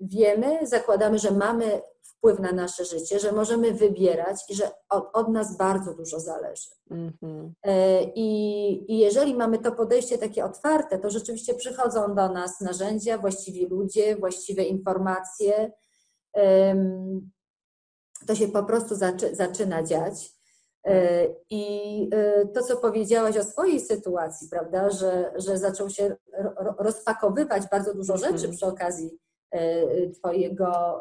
[SPEAKER 2] wiemy, zakładamy, że mamy wpływ na nasze życie, że możemy wybierać i że od, od nas bardzo dużo zależy. Mm-hmm. I, I, jeżeli mamy to podejście takie otwarte, to rzeczywiście przychodzą do nas narzędzia, właściwi ludzie, właściwe informacje. To się po prostu zaczy, zaczyna dziać. E, I e, to, co powiedziałaś o swojej sytuacji, prawda, że, że zaczął się rozpakowywać bardzo dużo rzeczy mhm. przy okazji Twojego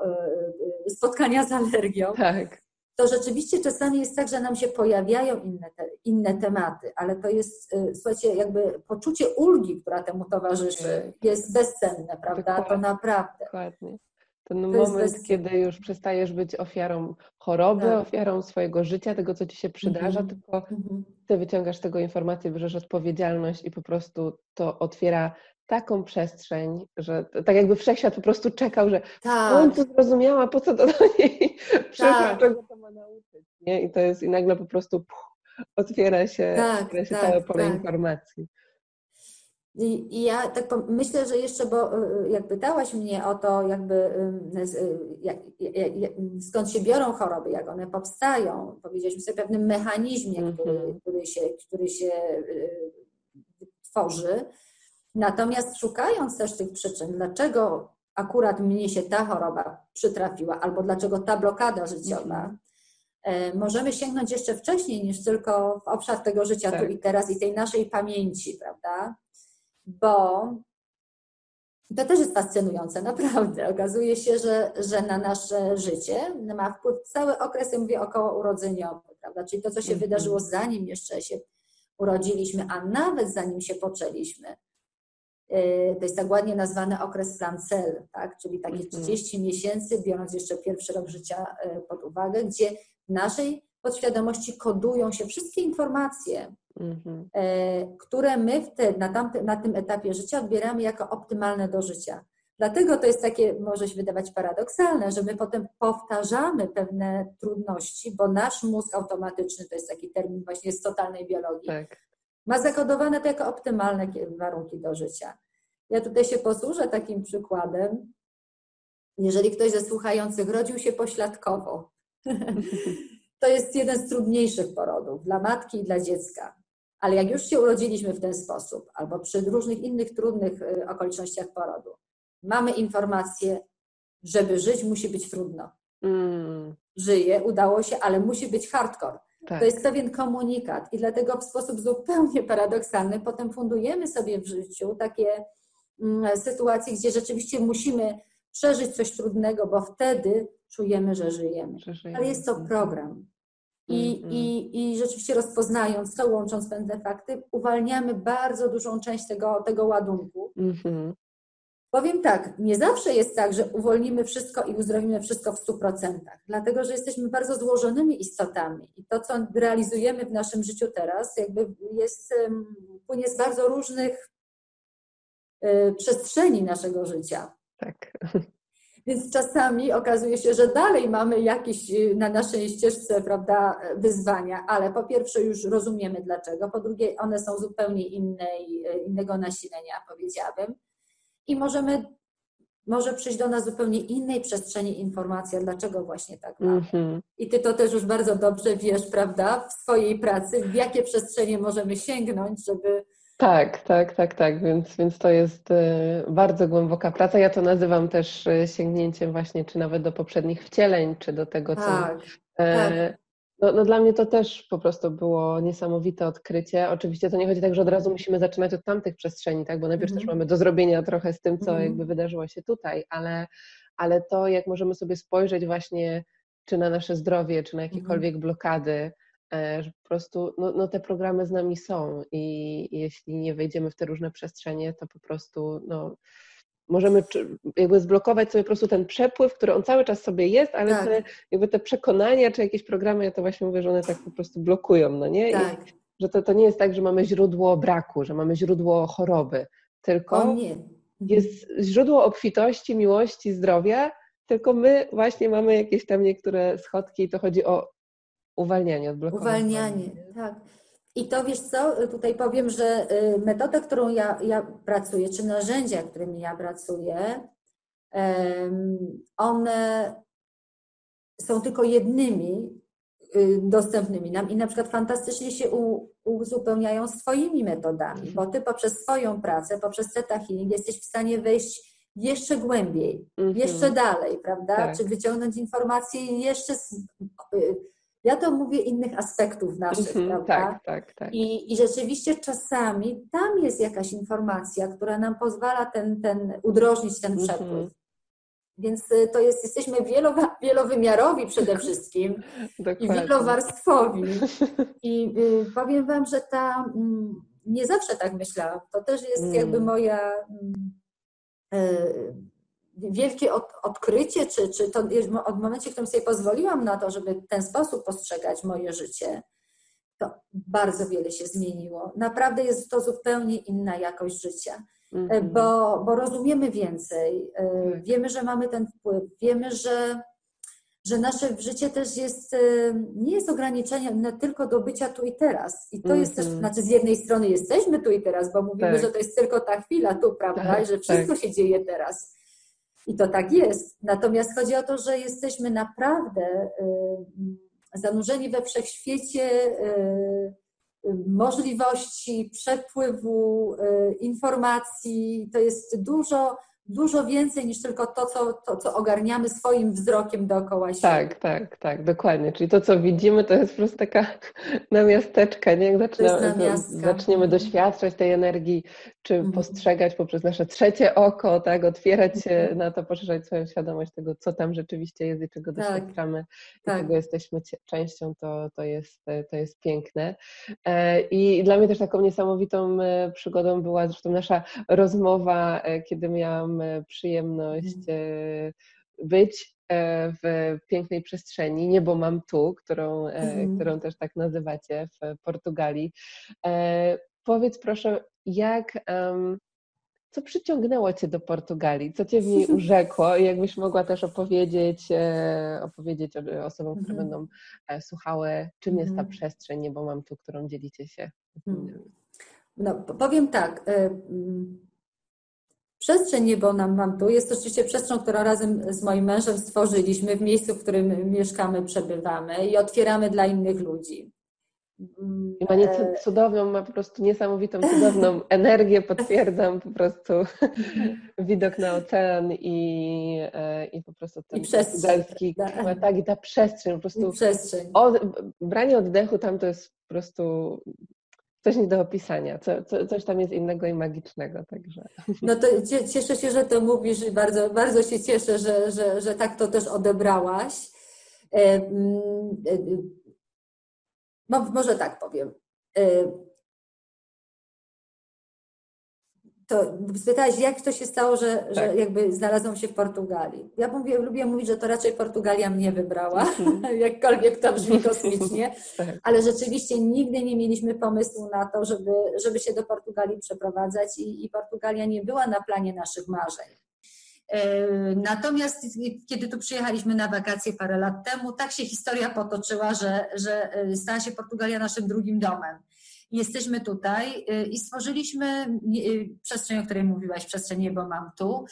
[SPEAKER 2] spotkania z alergią. Tak. To rzeczywiście czasami jest tak, że nam się pojawiają inne, te, inne tematy, ale to jest, słuchajcie, jakby poczucie ulgi, która temu towarzyszy, jest bezcenne, prawda? Dokładnie. To naprawdę. Dokładnie.
[SPEAKER 1] Ten to moment, kiedy już przestajesz być ofiarą choroby, tak. ofiarą swojego życia, tego, co ci się przydarza, mm -hmm. tylko -hmm. ty wyciągasz tego informację, bierzesz odpowiedzialność i po prostu to otwiera taką przestrzeń, że tak jakby wszechświat po prostu czekał, że tak. on tu zrozumiała, po co to do niej przyszło, tak. czego to ma nauczyć. Nie? I to jest, i nagle po prostu puch, otwiera się, tak, otwiera się tak, całe pole tak. informacji.
[SPEAKER 2] I, ja tak myślę, że jeszcze, bo y, y, jak pytałaś mnie o to, jakby y, jak, jak, jak, skąd się biorą choroby, jak one powstają, powiedzieliśmy sobie o pewnym mechanizmie, mm -hmm. który, który, się, który się tworzy. Natomiast szukając też tych przyczyn, dlaczego akurat mnie się ta choroba przytrafiła, albo dlaczego ta blokada życiowa, mm -hmm. możemy sięgnąć jeszcze wcześniej niż tylko w obszar tego życia tak. tu i teraz i tej naszej pamięci, prawda? bo to też jest fascynujące, naprawdę. Okazuje się, że, że na nasze życie ma wpływ cały okres, ja mówię, około urodzeniowy, prawda? Czyli to, co się -hmm. wydarzyło zanim jeszcze się urodziliśmy, a nawet zanim się poczęliśmy. Y, to jest tak ładnie nazwany okres Flancel, tak? czyli takie 30 mm -hmm. miesięcy, biorąc jeszcze pierwszy rok życia y, pod uwagę, gdzie w naszej podświadomości kodują się wszystkie informacje, mhm. e, które my te, na, tamty, na tym etapie życia odbieramy jako optymalne do życia. Dlatego to jest takie, może się wydawać paradoksalne, że my potem powtarzamy pewne trudności, bo nasz mózg automatyczny, to jest taki termin właśnie z totalnej biologii, tak. Ma zakodowane to jako optymalne warunki do życia. Ja tutaj się posłużę takim przykładem. Jeżeli ktoś ze słuchających rodził się pośladkowo, to jest jeden z trudniejszych porodów dla matki i dla dziecka. Ale jak już się urodziliśmy w ten sposób, albo przy różnych innych trudnych y, okolicznościach porodu, mamy informację, żeby żyć musi być trudno. Mm. Żyje, udało się, ale musi być hardcore. Tak. To jest pewien komunikat i dlatego w sposób zupełnie paradoksalny potem fundujemy sobie w życiu takie mm, sytuacje, gdzie rzeczywiście musimy przeżyć coś trudnego, bo wtedy czujemy, że żyjemy. Że żyjemy. Ale jest to program. I, mm -hmm. i, I rzeczywiście rozpoznając to, łącząc pewne fakty, uwalniamy bardzo dużą część tego, tego ładunku. Mm -hmm. Powiem tak, nie zawsze jest tak, że uwolnimy wszystko i uzdrowimy wszystko w 100%, dlatego że jesteśmy bardzo złożonymi istotami i to, co realizujemy w naszym życiu teraz, jakby jest, płynie z bardzo różnych y, przestrzeni naszego życia. Tak. Więc czasami okazuje się, że dalej mamy jakieś y, na naszej ścieżce prawda, wyzwania, ale po pierwsze już rozumiemy dlaczego, po drugie one są zupełnie innej, y, innego nasilenia, powiedziałabym. I możemy, może przyjść do nas zupełnie innej przestrzeni informacja, dlaczego właśnie tak mamy. Mm-hmm. I ty to też już bardzo dobrze wiesz, prawda, w swojej pracy, w jakie przestrzenie możemy sięgnąć, żeby
[SPEAKER 1] tak, tak, tak, tak, więc, więc to jest e, bardzo głęboka praca. Ja to nazywam też e, sięgnięciem właśnie, czy nawet do poprzednich wcieleń, czy do tego, co, tak, e, tak. No, no, dla mnie to też po prostu było niesamowite odkrycie. Oczywiście to nie chodzi tak, że od razu musimy zaczynać od tamtych przestrzeni, tak? bo najpierw mm też mamy do zrobienia trochę z tym, co mm jakby wydarzyło się tutaj, ale, ale to, jak możemy sobie spojrzeć właśnie czy na nasze zdrowie, czy na mhm. jakiekolwiek mm blokady, e, że po prostu no, no, te programy z nami są i jeśli nie wejdziemy w te różne przestrzenie, to po prostu no, możemy jakby zblokować sobie po prostu ten przepływ, który on cały czas sobie jest, ale tak. te, jakby te przekonania czy jakieś programy, ja to właśnie mówię, że one tak po prostu blokują, no nie? Tak. I, że to, to nie jest tak, że mamy źródło braku, że mamy źródło choroby, tylko mhm. jest źródło obfitości, miłości, zdrowia, tylko my właśnie mamy jakieś tam niektóre schodki i to chodzi o uwalnianie, odblokowanie.
[SPEAKER 2] Uwalnianie, tak. I to wiesz co, tutaj powiem, że y, metoda, którą ja, ja pracuję, czy narzędzia, którymi ja pracuję, one są tylko jednymi y, dostępnymi nam i na przykład fantastycznie się uzupełniają swoimi metodami, bo ty poprzez swoją pracę, poprzez Theta Healing jesteś w stanie wejść jeszcze głębiej, mm -hmm. jeszcze dalej, prawda? Tak. Czy wyciągnąć informacje jeszcze z, y, ja to mówię innych aspektów naszych, mm -hmm, prawda?
[SPEAKER 1] Tak, tak, tak.
[SPEAKER 2] I, I rzeczywiście czasami tam jest jakaś informacja, która nam pozwala ten, ten udrożnić ten mhm. przepływ. Mm -hmm. Więc y, to jest, jesteśmy wielo, wielowymiarowi przede wszystkim i wielowarstwowi. I y, powiem Wam, że ta, mm, nie zawsze tak myślałam. To też jest mm. jakby moja y, wielkie od, odkrycie, czy, czy to od momencie, w którym sobie pozwoliłam na to, żeby w ten sposób postrzegać moje życie, to bardzo wiele się zmieniło. Naprawdę jest to zupełnie inna jakość życia, -hmm. bo, bo rozumiemy więcej, mm. wiemy, że mamy ten wpływ, wiemy, że, że nasze życie też jest, e, nie jest ograniczenie tylko do bycia tu i teraz. I to jest też, mhm. znaczy z jednej strony jesteśmy tu i teraz, bo mówimy, tak. że to jest tylko ta chwila tu, prawda, tak, że wszystko tak. się dzieje teraz. I to tak jest. Natomiast chodzi o to, że jesteśmy naprawdę y, zanurzeni we wszechświecie y, y, możliwości przepływu informacji. To jest dużo dużo więcej niż tylko to co, to, co ogarniamy swoim wzrokiem dookoła siebie.
[SPEAKER 1] Tak, tak, tak, dokładnie. Czyli to, co widzimy, to jest po prostu taka namiasteczka, nie? Jak zaczyna, zaczniemy mhm. doświadczać tej energii, czy mhm. postrzegać poprzez nasze trzecie oko, tak, otwierać się mhm. na to, poszerzać swoją świadomość tego, co tam rzeczywiście jest i czego tak. doświadczamy tak. i czego jesteśmy częścią, to, to, jest, to jest piękne. E, I dla mnie też taką niesamowitą e, przygodą była zresztą nasza rozmowa, e, kiedy miałam przyjemność mhm. e, być e, w pięknej przestrzeni. Niebo mam tu, którą, e, mhm. którą też tak nazywacie w Portugalii. Powiedz proszę, jak, co przyciągnęło Cię do Portugalii? Co Cię w niej urzekło? I jakbyś mogła też opowiedzieć, opowiedzieć osobom, które mhm. będą słuchały, czym jest ta przestrzeń Niebo mam tu, którą dzielicie się?
[SPEAKER 2] No, powiem tak. Przestrzeń niebo nam mam tu jest oczywiście przestrzeń, którą razem z moim mężem stworzyliśmy w miejscu, w którym mieszkamy, przebywamy i otwieramy dla innych ludzi.
[SPEAKER 1] I ma nieco cudowną, ma po prostu niesamowitą, cudowną energię, potwierdzam po prostu widok na ocean i, e, i po prostu ten
[SPEAKER 2] I przestrzeń.
[SPEAKER 1] Tak. tak, i ta przestrzeń, po prostu.
[SPEAKER 2] I przestrzeń.
[SPEAKER 1] branie oddechu tam to jest po prostu coś nie do opisania, co, co, coś tam jest innego i magicznego, także.
[SPEAKER 2] No to cieszę się, że to mówisz i bardzo, bardzo się cieszę, że, że, że tak to też odebrałaś. E, mm, e, no, może tak powiem. To spytałeś, jak to się stało, że, tak. że jakby znalazłam się w Portugalii. Ja mówię, lubię mówić, że to raczej Portugalia mnie wybrała, mhm. jakkolwiek to brzmi kosmicznie, tak. ale rzeczywiście nigdy nie mieliśmy pomysłu na to, żeby, żeby się do Portugalii przeprowadzać i, i Portugalia nie była na planie naszych marzeń. E, natomiast kiedy tu przyjechaliśmy na wakacje parę lat temu, tak się historia potoczyła, że, że e, stała się Portugalia naszym drugim domem. Jesteśmy tutaj y, i stworzyliśmy y, przestrzeń, o której mówiłaś, przestrzeń niebo mam tu.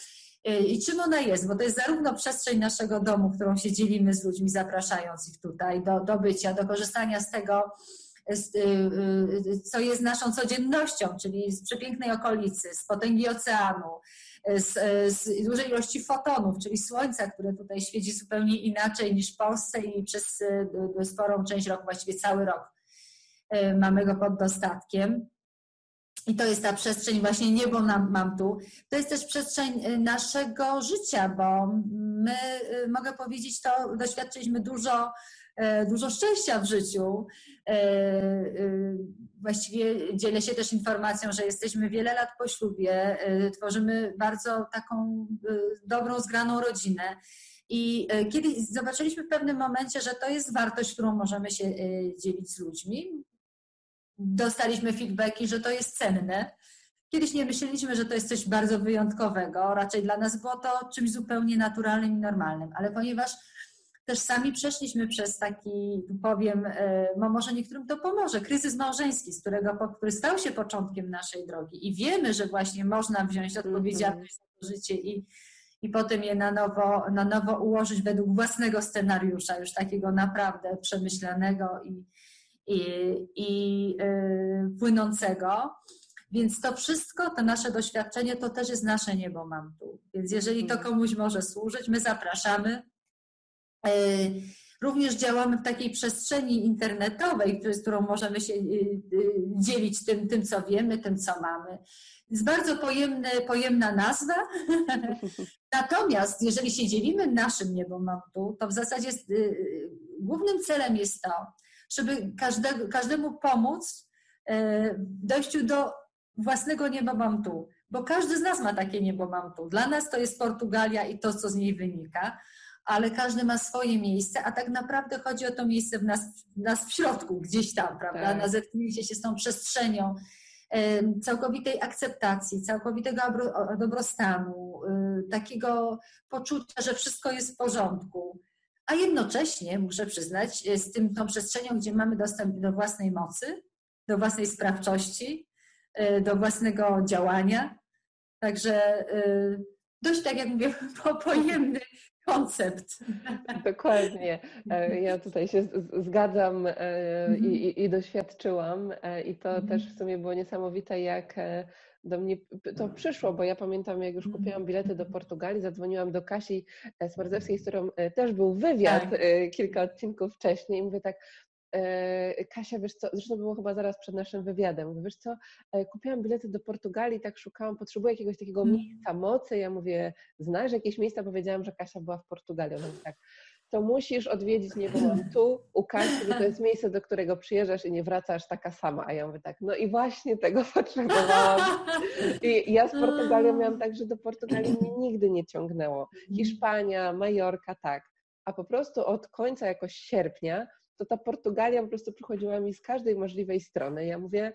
[SPEAKER 2] Y, I czym ona jest? Bo to jest zarówno przestrzeń naszego domu, którą się dzielimy z ludźmi, zapraszając ich tutaj do, do bycia, do korzystania z tego, co jest naszą codziennością, czyli z przepięknej okolicy, z potęgi oceanu, z, z dużej ilości fotonów, czyli słońca, które tutaj świeci zupełnie inaczej niż w Polsce i przez sporą część roku, właściwie cały rok mamy go pod dostatkiem. I to jest ta przestrzeń właśnie niebo nam, mam tu. To jest też przestrzeń y, naszego życia, bo my, y, mogę powiedzieć, to doświadczyliśmy dużo, y, dużo szczęścia w życiu. Właściwie dzielę się też informacją, że jesteśmy wiele lat po ślubie, tworzymy bardzo taką dobrą, zgraną rodzinę. I kiedy zobaczyliśmy w pewnym momencie, że to jest wartość, którą możemy się dzielić z ludźmi, dostaliśmy feedbacki, że to jest cenne. Kiedyś nie myśleliśmy, że to jest coś bardzo wyjątkowego, raczej dla nas było to czymś zupełnie naturalnym i normalnym, ale ponieważ też sami przeszliśmy przez taki, powiem, no może niektórym to pomoże, kryzys małżeński, z którego, który stał się początkiem naszej drogi i wiemy, że właśnie można wziąć odpowiedzialność za życie i, i potem je na nowo, na nowo ułożyć według własnego scenariusza, już takiego naprawdę przemyślanego i, i, i y, płynącego. Więc to wszystko, to nasze doświadczenie, to też jest nasze niebo mam tu. Więc jeżeli to mhm. komuś może służyć, my zapraszamy. Y, również działamy w takiej przestrzeni internetowej, z którą możemy się y, dzielić tym, tym co wiemy, tym, co mamy. Jest bardzo pojemny, pojemna nazwa. Natomiast jeżeli się dzielimy naszym niebo mam tu, to w zasadzie głównym celem jest to, żeby każdego, każdemu pomóc e, w dojściu do własnego nieba mam tu. Bo każdy z nas ma takie niebo mam tu. Dla nas to jest Portugalia i to, co z niej wynika, ale każdy ma swoje miejsce, a tak naprawdę chodzi o to miejsce w nas, w nas w środku, gdzieś tam, prawda? Tak. Na zetknięcie się z tą przestrzenią e, całkowitej akceptacji, całkowitego dobrostanu, e, takiego poczucia, że wszystko jest w porządku a jednocześnie, muszę przyznać, e, z tym, tą przestrzenią, gdzie mamy dostęp do własnej mocy, do własnej sprawczości, e, do własnego działania. Także e, dość, tak jak mówię, pojemny koncept.
[SPEAKER 1] Dokładnie. Ja tutaj się zgadzam i, i, i doświadczyłam i to mhm. też w sumie było niesamowite, jak do mnie to przyszło, bo ja pamiętam, jak już kupiłam bilety do Portugalii, zadzwoniłam do Kasi Smarzewskiej, z którą e, też był wywiad tak. E, kilka odcinków wcześniej i mówię tak, e, Kasia, wiesz co, zresztą było chyba zaraz przed naszym wywiadem, mówię, wiesz co, kupiłam bilety do Portugalii, tak szukałam, potrzebuję jakiegoś takiego mm. miejsca mocy, ja mówię, znasz jakieś miejsca? Powiedziałam, że Kasia była w Portugalii, ona tak, to musisz odwiedzić niebo tu, u Kasi, bo to jest miejsce, do którego przyjeżdżasz i nie wracasz taka sama. A ja mówię tak, no i właśnie tego potrzebowałam. I ja z Portugalią miałam tak, że do Portugalii mnie nigdy nie ciągnęło. Hiszpania, Majorka, tak. A po prostu od końca jakoś sierpnia, to ta Portugalia po prostu przychodziła mi z każdej możliwej strony. Ja mówię,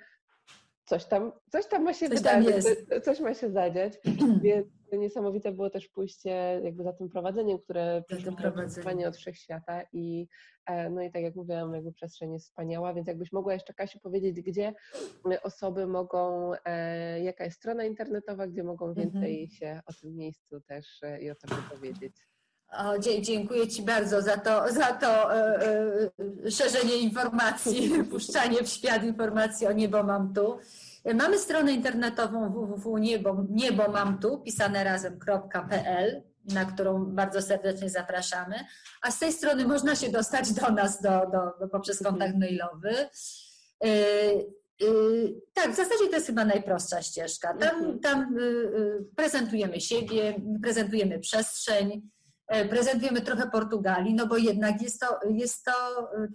[SPEAKER 1] coś tam, coś tam ma się coś wydarzyć, coś ma się zadziać. Więc niesamowite było też pójście jakby za tym prowadzeniem, które prowadzenie od wszechświata i e, no i tak jak mówiłam, jakby przestrzeń jest wspaniała, więc jakbyś mogła jeszcze Kasiu powiedzieć, gdzie osoby mogą, e, jaka jest strona internetowa, gdzie mogą mhm. więcej mhm. się o tym miejscu też e, i o tym powiedzieć.
[SPEAKER 2] O, dziękuję Ci bardzo za to, za to e, szerzenie informacji, puszczanie w świat informacji o Niebo Mam Tu. Mamy stronę internetową www.niebomamtu, pisane razem.pl, na którą bardzo serdecznie zapraszamy. A z tej strony można się dostać do nas do, do, poprzez mhm. kontakt mailowy. Yy, yy, tak, w zasadzie to jest chyba najprostsza ścieżka. Tam, mhm. tam yy, prezentujemy siebie, prezentujemy przestrzeń, prezentujemy trochę Portugalii, no bo jednak jest to, jest to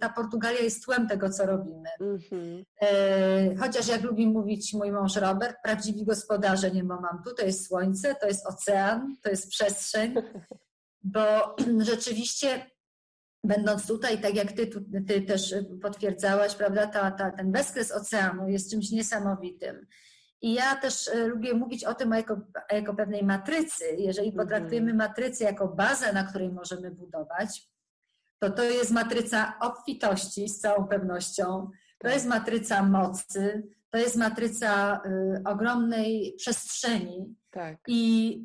[SPEAKER 2] ta Portugalia jest tłem tego, co robimy. Mm-hmm. Chociaż jak lubi mówić mój mąż Robert, prawdziwi gospodarze nie mam tu, to jest słońce, to jest ocean, to jest przestrzeń, bo rzeczywiście będąc tutaj, tak jak ty, ty też potwierdzałaś, prawda, ta, ta, ten bezkres oceanu jest czymś niesamowitym. I ja też e, lubię mówić o tym jako, jako pewnej matrycy. Jeżeli mhm. potraktujemy matrycę jako bazę, na której możemy budować, to to jest matryca obfitości z całą pewnością, to tak. jest matryca mocy, to jest matryca y, ogromnej przestrzeni. Tak. I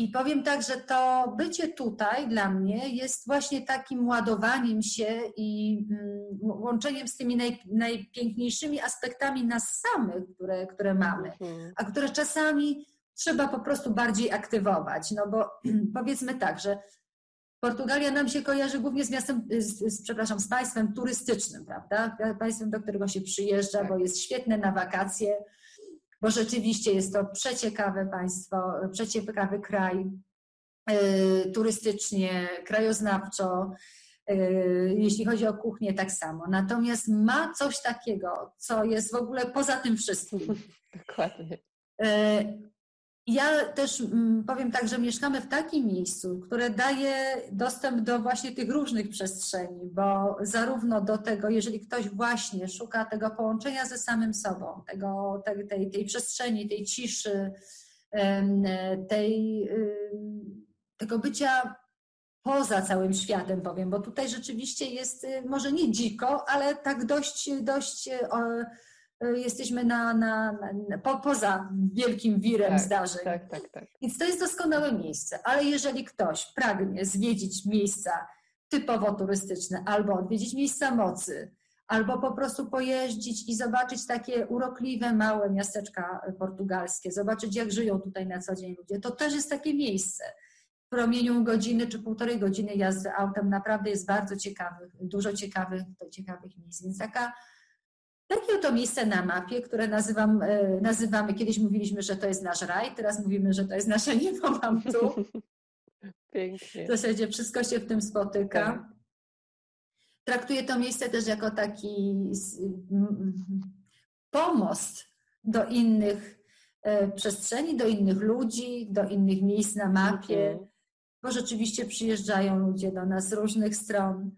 [SPEAKER 2] i powiem tak, że to bycie tutaj dla mnie jest właśnie takim ładowaniem się i mm, łączeniem z tymi naj, najpiękniejszymi aspektami nas samych, które, które mamy, mhm. a które czasami trzeba po prostu bardziej aktywować. No bo powiedzmy tak, że Portugalia nam się kojarzy głównie z miastem, z, z, przepraszam, z państwem turystycznym, prawda? Państwem, do którego się przyjeżdża, tak. bo jest świetne na wakacje, bo rzeczywiście jest to przeciekawe państwo, przeciekawy kraj yy, turystycznie, krajoznawczo. Yy, jeśli chodzi o kuchnię, tak samo. Natomiast ma coś takiego, co jest w ogóle poza tym wszystkim.
[SPEAKER 1] Dokładnie.
[SPEAKER 2] Ja też mm, powiem tak, że mieszkamy w takim miejscu, które daje dostęp do właśnie tych różnych przestrzeni, bo zarówno do tego, jeżeli ktoś właśnie szuka tego połączenia ze samym sobą, tego, tej, tej, tej przestrzeni, tej ciszy, tej, tego bycia poza całym światem, powiem, bo tutaj rzeczywiście jest y, może nie dziko, ale tak dość, dość jesteśmy na, na, na po, poza wielkim wirem
[SPEAKER 1] tak,
[SPEAKER 2] zdarzeń.
[SPEAKER 1] Tak, tak, tak.
[SPEAKER 2] Więc to jest doskonałe miejsce. Ale jeżeli ktoś pragnie zwiedzić miejsca typowo turystyczne, albo odwiedzić miejsca mocy, albo po prostu pojeździć i zobaczyć takie urokliwe, małe miasteczka portugalskie, zobaczyć jak żyją tutaj na co dzień ludzie, to też jest takie miejsce. W promieniu godziny czy półtorej godziny jazdy autem naprawdę jest bardzo ciekawych, dużo ciekawych, ciekawych miejsc. Więc taka takie oto miejsce na mapie, które nazywam, e, nazywamy, kiedyś mówiliśmy, że to jest nasz raj, teraz mówimy, że to jest nasze niebo mam tu.
[SPEAKER 1] Pięknie.
[SPEAKER 2] W zasadzie wszystko się w tym spotyka. Tak. Traktuję to miejsce też jako taki pomost do innych e, przestrzeni, do innych ludzi, do innych miejsc na mapie, mhm. bo rzeczywiście przyjeżdżają ludzie do nas z różnych stron.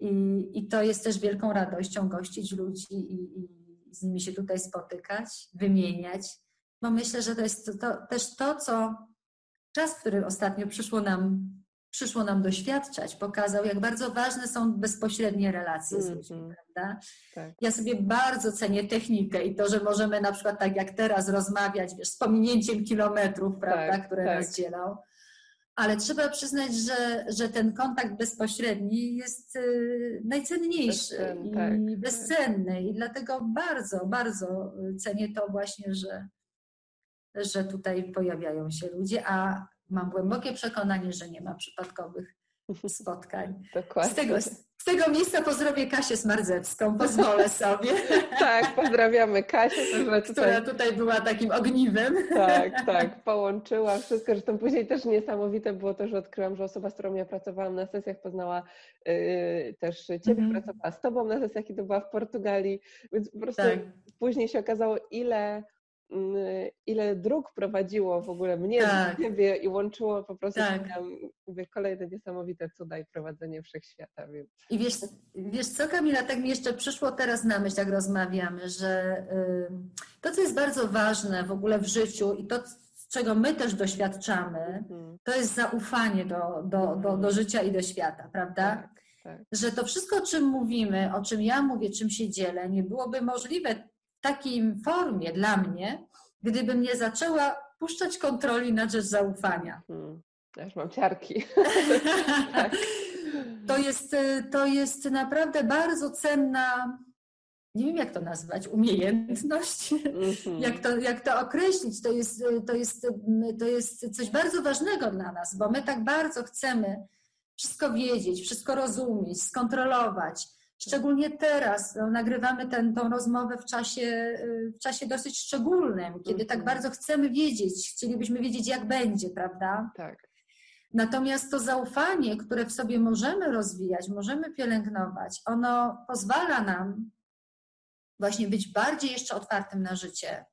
[SPEAKER 2] I, I to jest też wielką radością gościć ludzi i, i z nimi się tutaj spotykać, wymieniać, bo myślę, że to jest to, też to, co czas, który ostatnio przyszło nam, przyszło nam doświadczać, pokazał, jak bardzo ważne są bezpośrednie relacje z ludźmi, mm -hmm. prawda? Tak. Ja sobie bardzo cenię technikę i to, że możemy na przykład tak jak teraz rozmawiać, wiesz, z pominięciem kilometrów, prawda, tak, które tak. nas dzielą ale trzeba przyznać, że, że ten kontakt bezpośredni jest y, najcenniejszy Bezcen, i tak, bezcenny. I dlatego bardzo, bardzo cenię to właśnie, że, że tutaj pojawiają się ludzie, a mam głębokie przekonanie, że nie ma przypadkowych spotkań.
[SPEAKER 1] Dokładnie.
[SPEAKER 2] Z tego, z tego miejsca pozdrowię Kasię Smardzewską, pozwolę sobie.
[SPEAKER 1] tak, pozdrawiamy Kasię.
[SPEAKER 2] Tutaj... Która tutaj była takim ogniwem.
[SPEAKER 1] tak, tak, połączyła wszystko. Zresztą później też niesamowite było to, że odkryłam, że osoba, z którą ja pracowałam na sesjach, poznała yy, też Ciebie, -hmm. pracowała z Tobą na sesjach, kiedy była w Portugalii, więc po prostu tak. później się okazało, ile ile dróg prowadziło w ogóle mnie tak. do ciebie i łączyło po prostu tak. tam, mówię, kolejne niesamowite cuda i prowadzenie wszechświata. Więc.
[SPEAKER 2] I wiesz, wiesz co Kamila, tak mi jeszcze przyszło teraz na myśl, jak rozmawiamy, że to, co jest bardzo ważne w ogóle w życiu i to, czego my też doświadczamy, mhm. to jest zaufanie do, do, do, do mhm. życia i do świata, prawda? Tak, tak. Że to wszystko, o czym mówimy, o czym ja mówię, czym się dzielę, nie byłoby możliwe takiej formie dla mnie, gdybym nie zaczęła puszczać kontroli na rzecz zaufania.
[SPEAKER 1] Hmm. Ja już mam ciarki. tak.
[SPEAKER 2] to, jest, to jest naprawdę bardzo cenna, nie wiem jak to nazwać, umiejętność, mm-hmm. jak, to, jak to określić. To jest, to, jest, to jest coś bardzo ważnego dla nas, bo my tak bardzo chcemy wszystko wiedzieć, wszystko rozumieć, skontrolować Szczególnie teraz no, nagrywamy tę rozmowę w czasie, y, w czasie dosyć szczególnym, kiedy tak mhm. bardzo chcemy wiedzieć, chcielibyśmy wiedzieć, jak będzie, prawda?
[SPEAKER 1] Tak.
[SPEAKER 2] Natomiast to zaufanie, które w sobie możemy rozwijać, możemy pielęgnować, ono pozwala nam właśnie być bardziej jeszcze otwartym na życie.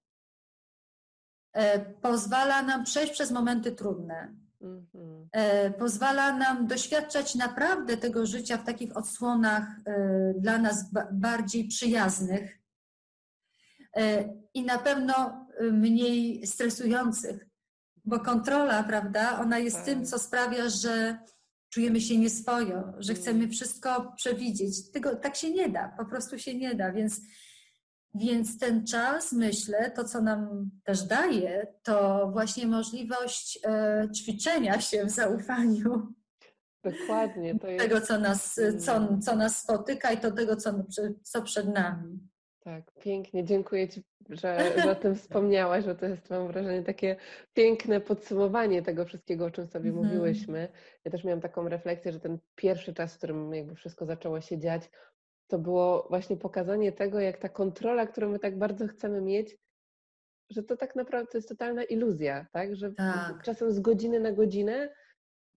[SPEAKER 2] E, pozwala nam przejść przez momenty trudne. Mhm. E, pozwala nam doświadczać naprawdę tego życia w takich odsłonach e, dla nas bardziej przyjaznych e, i na pewno mniej stresujących, bo kontrola, prawda, ona jest tak. tym, co sprawia, że czujemy się nieswojo, że chcemy wszystko przewidzieć. Tego tak się nie da, po prostu się nie da, więc więc ten czas, myślę, to co nam też daje, to właśnie możliwość e, ćwiczenia się w zaufaniu.
[SPEAKER 1] Dokładnie. To
[SPEAKER 2] jest... Tego, co nas, co, mm. co nas spotyka i to tego, co, co przed nami.
[SPEAKER 1] Tak, pięknie. Dziękuję Ci, że, że o tym wspomniałaś, że to jest, mam wrażenie, takie piękne podsumowanie tego wszystkiego, o czym sobie mm -hmm. mówiłyśmy. Ja też miałam taką refleksję, że ten pierwszy czas, w którym jakby wszystko zaczęło się dziać, to było właśnie pokazanie tego, jak ta kontrola, którą my tak bardzo chcemy mieć, że to tak naprawdę to jest totalna iluzja, tak? Że tak. czasem z godziny na godzinę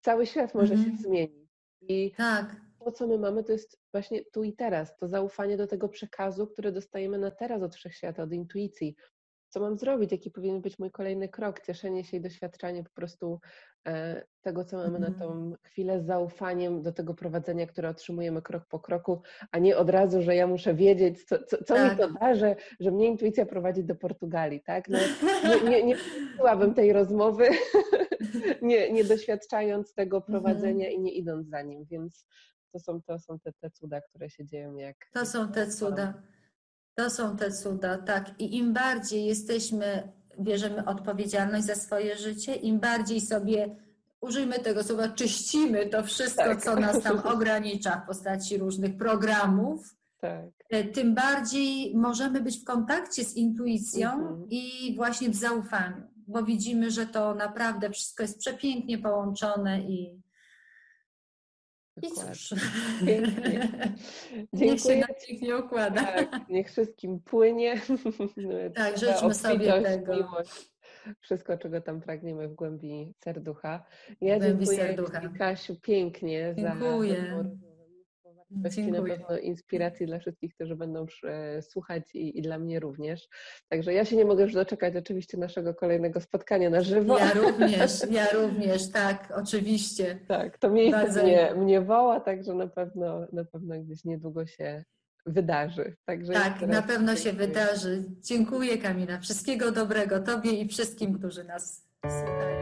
[SPEAKER 1] cały świat może -hmm. się mhm. zmienić. I tak to, co my mamy, to jest właśnie tu i teraz, to zaufanie do tego przekazu, który dostajemy na teraz od wszechświata, od intuicji. Co mam zrobić? Jaki powinien być mój kolejny krok? Cieszenie się i doświadczanie po prostu e, tego, co mamy mm. na mhm. tą chwilę, z zaufaniem do tego prowadzenia, które otrzymujemy krok po kroku, a nie od razu, że ja muszę wiedzieć, co, co, co tak. mi to da, że, że mnie intuicja prowadzi do Portugalii, tak? No, nie, nie, nie byłabym tej rozmowy, nie, nie doświadczając tego mhm. prowadzenia mm. i nie idąc za nim, więc to są, to są te, te cuda, które się dzieją jak.
[SPEAKER 2] To są te cuda. To są te cuda, tak. I im bardziej jesteśmy, bierzemy odpowiedzialność za swoje życie, im bardziej sobie, użyjmy tego słowa, czyścimy to wszystko, tak. co nas tam ogranicza w postaci różnych programów, tak. E, tym bardziej możemy być w kontakcie z intuicją mhm. i właśnie w zaufaniu, bo widzimy, że to naprawdę wszystko jest przepięknie połączone i i cóż, pięknie. Niech się na pięknie układa.
[SPEAKER 1] Tak, niech wszystkim płynie.
[SPEAKER 2] Tak, życzmy sobie tego.
[SPEAKER 1] Miłość, wszystko, czego tam pragniemy w głębi serducha. Ja w głębi dziękuję serducha. Kasiu pięknie
[SPEAKER 2] Dziękuję.
[SPEAKER 1] za wartości, na pewno inspiracji dla wszystkich, którzy będą e, słuchać i, i, dla mnie również. Także ja się nie mogę już doczekać oczywiście naszego kolejnego spotkania na żywo.
[SPEAKER 2] Ja również, ja również, tak, oczywiście.
[SPEAKER 1] Tak, to miejsce mnie, mnie woła, także na pewno, na pewno gdzieś niedługo się wydarzy.
[SPEAKER 2] Także tak, na pewno się wydarzy. Dziękuję Kamila. Wszystkiego dobrego Tobie i wszystkim, którzy nas słuchają.